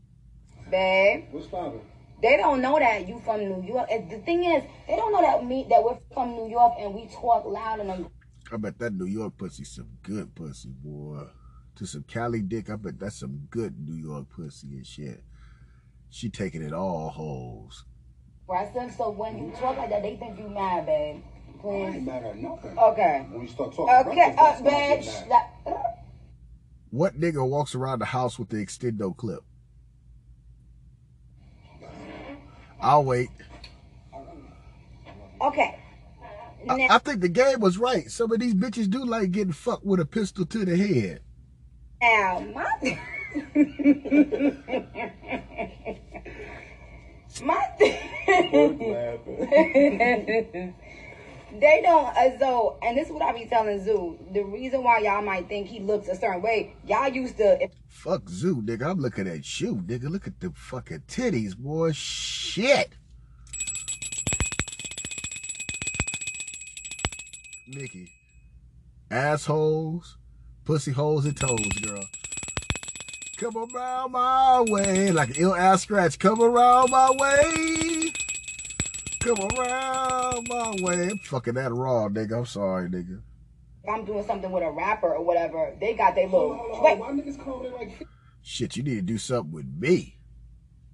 Babe, What's poppin'? they don't know that you from New York. And The thing is, they don't know that me that we're from New York and we talk loud and I bet that New York pussy some good pussy, boy. To some Cali dick, I bet that's some good New York pussy and shit. She taking it all holes. aggressive. So when you talk like that, they think you mad, babe. I ain't mad at nothing. Okay. When you start talking Okay, reckless, uh, that's when I bitch. get mad. That, What nigga walks around the house with the extendo clip? I'll wait. okay. I, Now, I think the game was right. Some of these bitches do like getting fucked with a pistol to the head. now, my. my. They don't, uh, so, and this is what I be telling Zoo. The reason why y'all might think he looks a certain way, y'all used to, Fuck Zoo, nigga. I'm looking at you, nigga. Look at the fucking titties, boy. Shit. Nikki. Assholes, pussy holes, and toes, girl. Come around my way. Like an ill ass scratch. Come around my way. Come around my way. I'm fucking that raw, nigga. I'm sorry, nigga. I'm doing something with a rapper or whatever, they got their Hold on, little, hold on, wait, Why niggas calling it like Shit, you need to do something with me.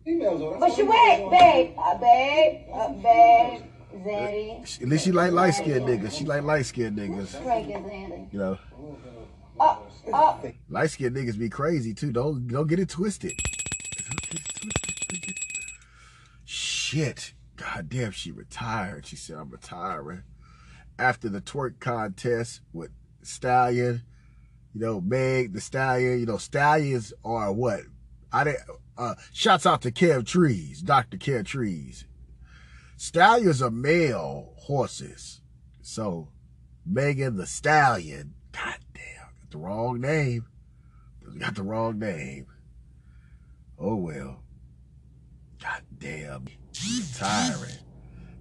females? though? But all you wait, babe, uh, babe, uh, babe, Zaddy, At least she like light skinned niggas. She like light skinned niggas. Frank and Zaddy. You know, Oh, oh, light skinned niggas be crazy too. Don't don't get it twisted. Shit. God damn, she retired. She said, I'm retiring. After the twerk contest with Stallion, you know, Meg the Stallion, you know, Stallions are what? I didn't, uh, shouts out to Kev Trees, Dr. Kev Trees. Stallions are male horses. So, Megan Thee Stallion, god damn, got the wrong name. Got the wrong name. Oh well. God damn, retiring.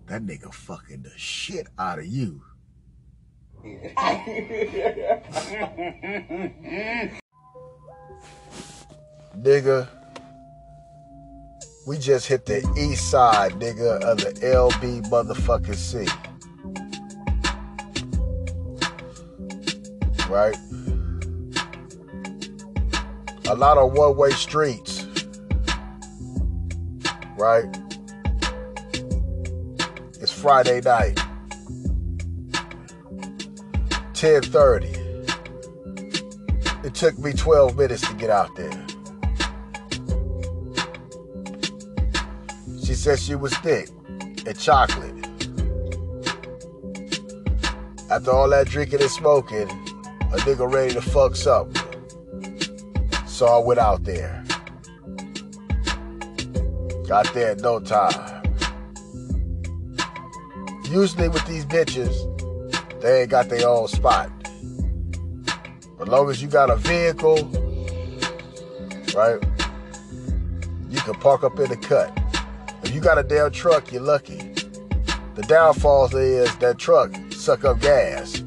That nigga fucking the shit out of you. nigga, we just hit the east side, nigga, of the LB motherfucking C. Right? A lot of one way streets. Right? Friday night. 10:30. It took me 12 minutes to get out there. She said she was thick and chocolate. After all that drinking and smoking, a nigga ready to fuck something. So I went out there. Got there in no time. Usually with these bitches, they ain't got their own spot. But long as you got a vehicle, right, you can park up in the cut. If you got a damn truck, you're lucky. The downfall is that truck suck up gas.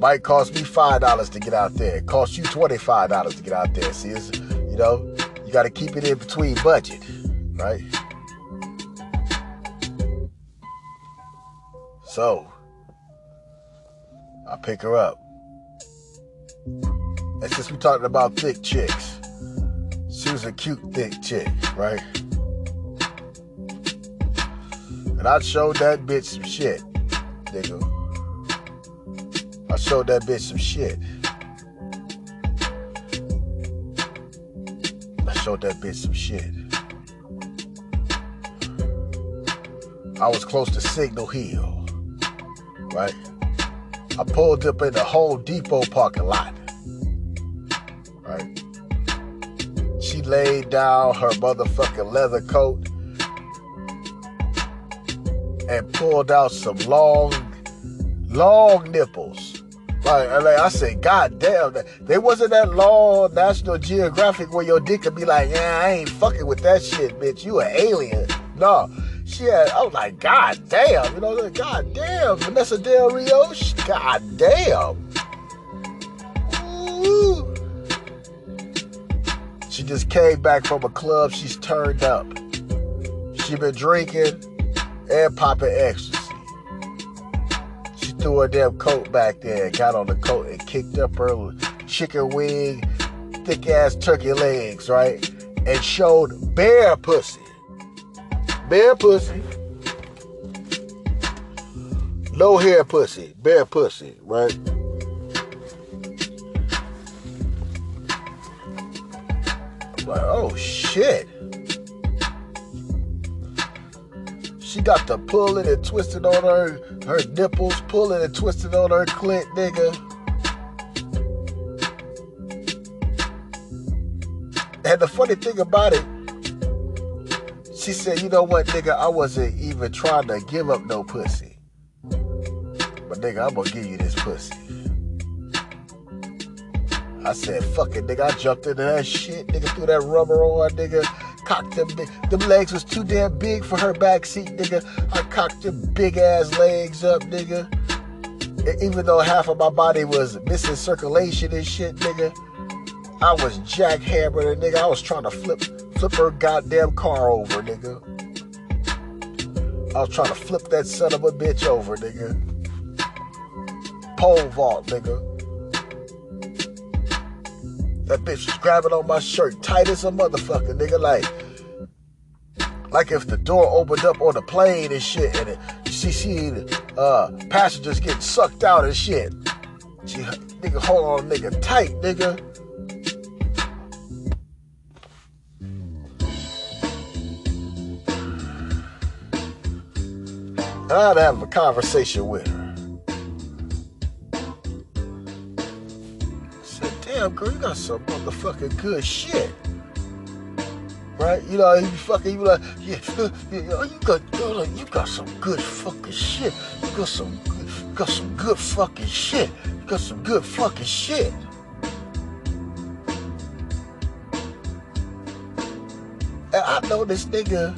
Might cost me five dollars to get out there. It costs you twenty-five dollars to get out there. See, it's, you know, you got to keep it in between budget, right? So, I pick her up. And since we talking about thick chicks, she was a cute thick chick, right? And I showed that bitch some shit, nigga. I showed that bitch some shit. Showed that bitch some shit. I was close to Signal Hill, right? I pulled up in the Home Depot parking lot, right? She laid down her motherfucking leather coat and pulled out some long, long nipples. Like, I say, God damn, they wasn't that long National Geographic where your dick could be like, yeah, I ain't fucking with that shit, bitch. You an alien. No. She had, I was like, God damn, you know, like, God damn, Vanessa Del Rio, God damn. Ooh. She just came back from a club, she's turned up. She been drinking and popping ecstasy. Threw her damn coat back there, got on the coat and kicked up her chicken wing, thick ass turkey legs, right? And showed bare pussy. Bare pussy. No hair pussy. Bare pussy, right? Like, oh shit. She got the pulling and twisting on her her nipples, pulling and twisting on her clit, nigga. And the funny thing about it, she said, you know what, nigga, I wasn't even trying to give up no pussy. But nigga, I'm gonna give you this pussy. I said, fuck it, nigga. I jumped into that shit, nigga, threw that rubber on, nigga. Cocked them big. Them legs was too damn big for her back seat, nigga. I cocked them big ass legs up, nigga. And even though half of my body was missing circulation and shit, nigga, I was jackhammered, and nigga, I was trying to flip flip her goddamn car over, nigga. I was trying to flip that son of a bitch over, nigga. Pole vault, nigga. That bitch was grabbing on my shirt, tight as a motherfucker, nigga. Like, like if the door opened up on the plane and shit, and she seen see, uh, passengers getting sucked out and shit. She, nigga, hold on, nigga, tight, nigga. I'd have a conversation with her. Girl, you got some motherfucking good shit. Right? You know, you fucking, you like, yeah, yeah, you got, you got some good fucking shit. You got some, you got some good fucking shit. You got some good fucking shit. And I know this nigga.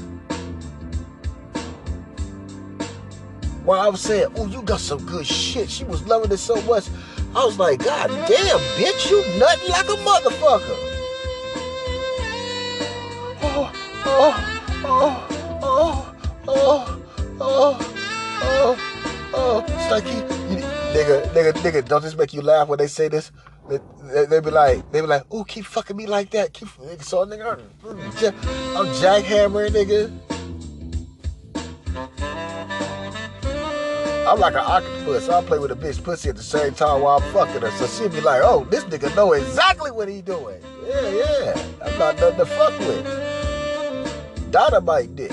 While I was saying, oh, you got some good shit. She was loving it so much. I was like, God damn, bitch, you nutting like a motherfucker. Oh, oh, oh, oh, oh, oh, oh, oh. Like you, nigga, nigga, nigga, don't this make you laugh when they say this? They, they, they be like, they be like, oh, keep fucking me like that. Keep, so nigga, I'm, I'm jackhammering, nigga. I'm like an octopus. I play with a bitch pussy at the same time while I'm fucking her. So she'll be like, oh, this nigga know exactly what he doing. Yeah, yeah. I'm not nothing to fuck with. Dynamite dick.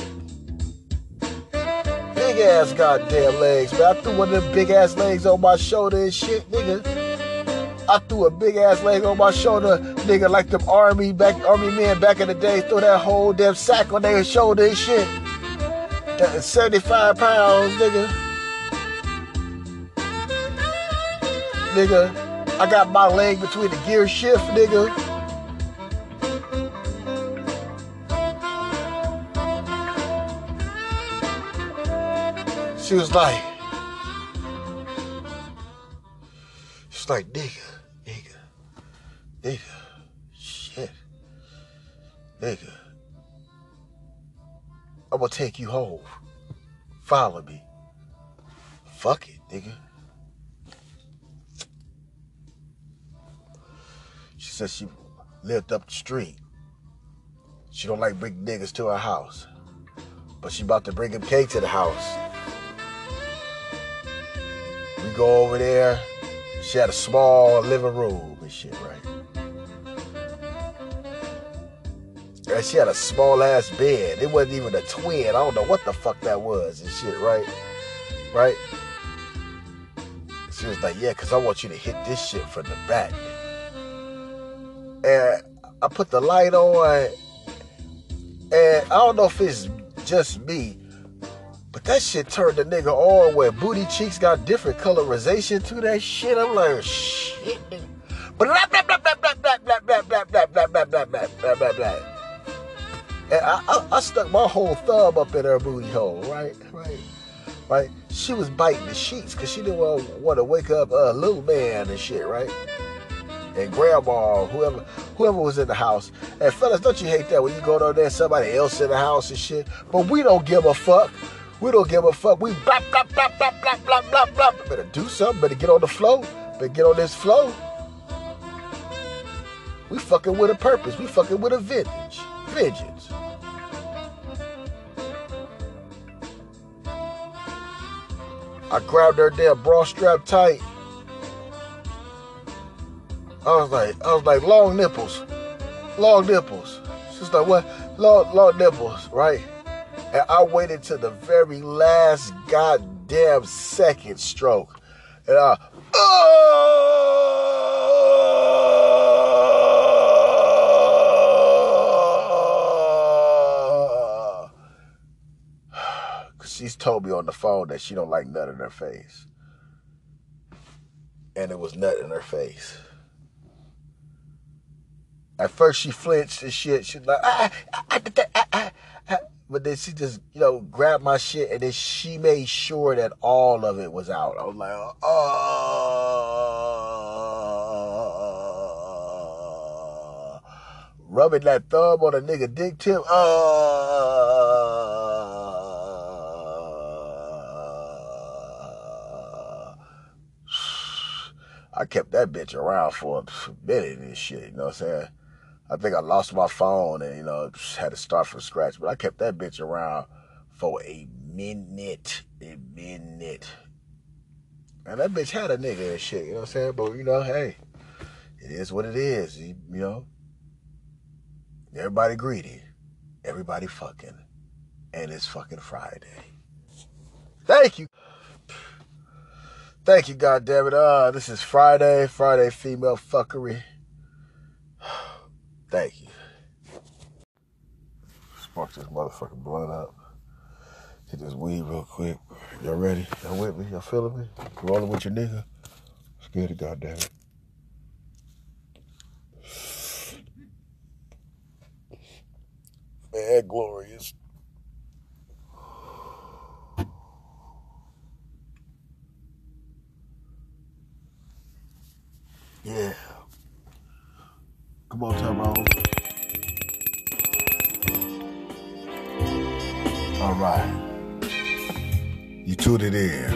Big ass goddamn legs, man. I threw one of them big ass legs on my shoulder and shit, nigga. I threw a big ass leg on my shoulder, nigga, like them army back army men back in the day, throw that whole damn sack on their shoulder and shit. That 75 pounds, nigga. Nigga, I got my leg between the gear shift, nigga. She was like, she's like, nigga, nigga, nigga, shit, nigga. I'm gonna take you home. Follow me. Fuck it, nigga. Said she lived up the street. She don't like bring niggas to her house. But she about to bring him cake to the house. We go over there. She had a small living room and shit, right? And she had a small ass bed. It wasn't even a twin. I don't know what the fuck that was and shit, right? Right? She was like, yeah, because I want you to hit this shit from the back. And I put the light on, and I don't know if it's just me, but that shit turned the nigga on where booty cheeks got different colorization to that shit. I'm like, shit. Blah, blah, blah, blah, blah, blah, blah, blah, blah, blah, blah, blah, blah, blah, blah. And I, I, I stuck my whole thumb up in her booty hole, right? Right? Right? She was biting the sheets because she didn't want, to wake up a uh, little man and shit, right? and grandma, whoever whoever was in the house. And fellas, don't you hate that when you go down there, somebody else in the house and shit? But we don't give a fuck. We don't give a fuck. We blop, blop, blop, blop, blop, blop, blop, blop. Better do something. Better get on the flow. Better get on this flow. We fucking with a purpose. We fucking with a vintage. Vengeance. I grabbed her damn bra strap tight. I was like, I was like, long nipples, long nipples. She's like, what? Long, long nipples, right? And I waited to the very last goddamn second stroke, and I, oh! She's told me on the phone that she don't like nut in her face, and it was nut in her face. At first she flinched and shit. She was like, ah, ah, ah, ah, ah, ah. but then she just, you know, grabbed my shit and then she made sure that all of it was out. I was like, oh. Rubbing that thumb on a nigga dick tip. Oh. I kept that bitch around for a minute and shit, you know what I'm saying? I think I lost my phone and, you know, had to start from scratch. But I kept that bitch around for a minute. A minute. And that bitch had a nigga and shit, you know what I'm saying? But, you know, hey, it is what it is, you, you know? Everybody greedy. Everybody fucking. And it's fucking Friday. Thank you. Thank you, goddammit. Uh, this is Friday, Friday female fuckery. Thank you. Spark this motherfucking blunt up. Hit this weed real quick. Y'all ready? Y'all with me? Y'all feeling me? Rolling with your nigga? Scared to goddammit. Man, glorious. Yeah. Come on, Tyrone. All right. You tuned it in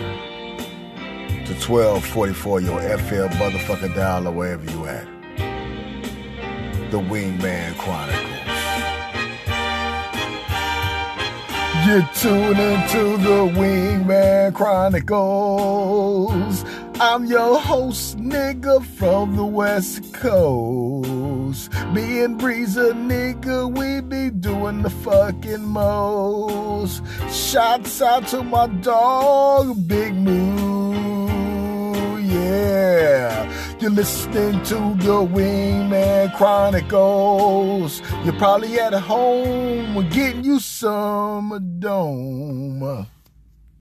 to 1244 your FM motherfucker dial or wherever you at. The Wingman Chronicles. You're tuned into the Wingman Chronicles. I'm your host, nigga, from the West Coast. Me and Breezer, nigga, we be doing the fucking most. Shouts out to my dog, Big Moo, yeah. You're listening to the Wingman Chronicles. You're probably at home getting you some dome.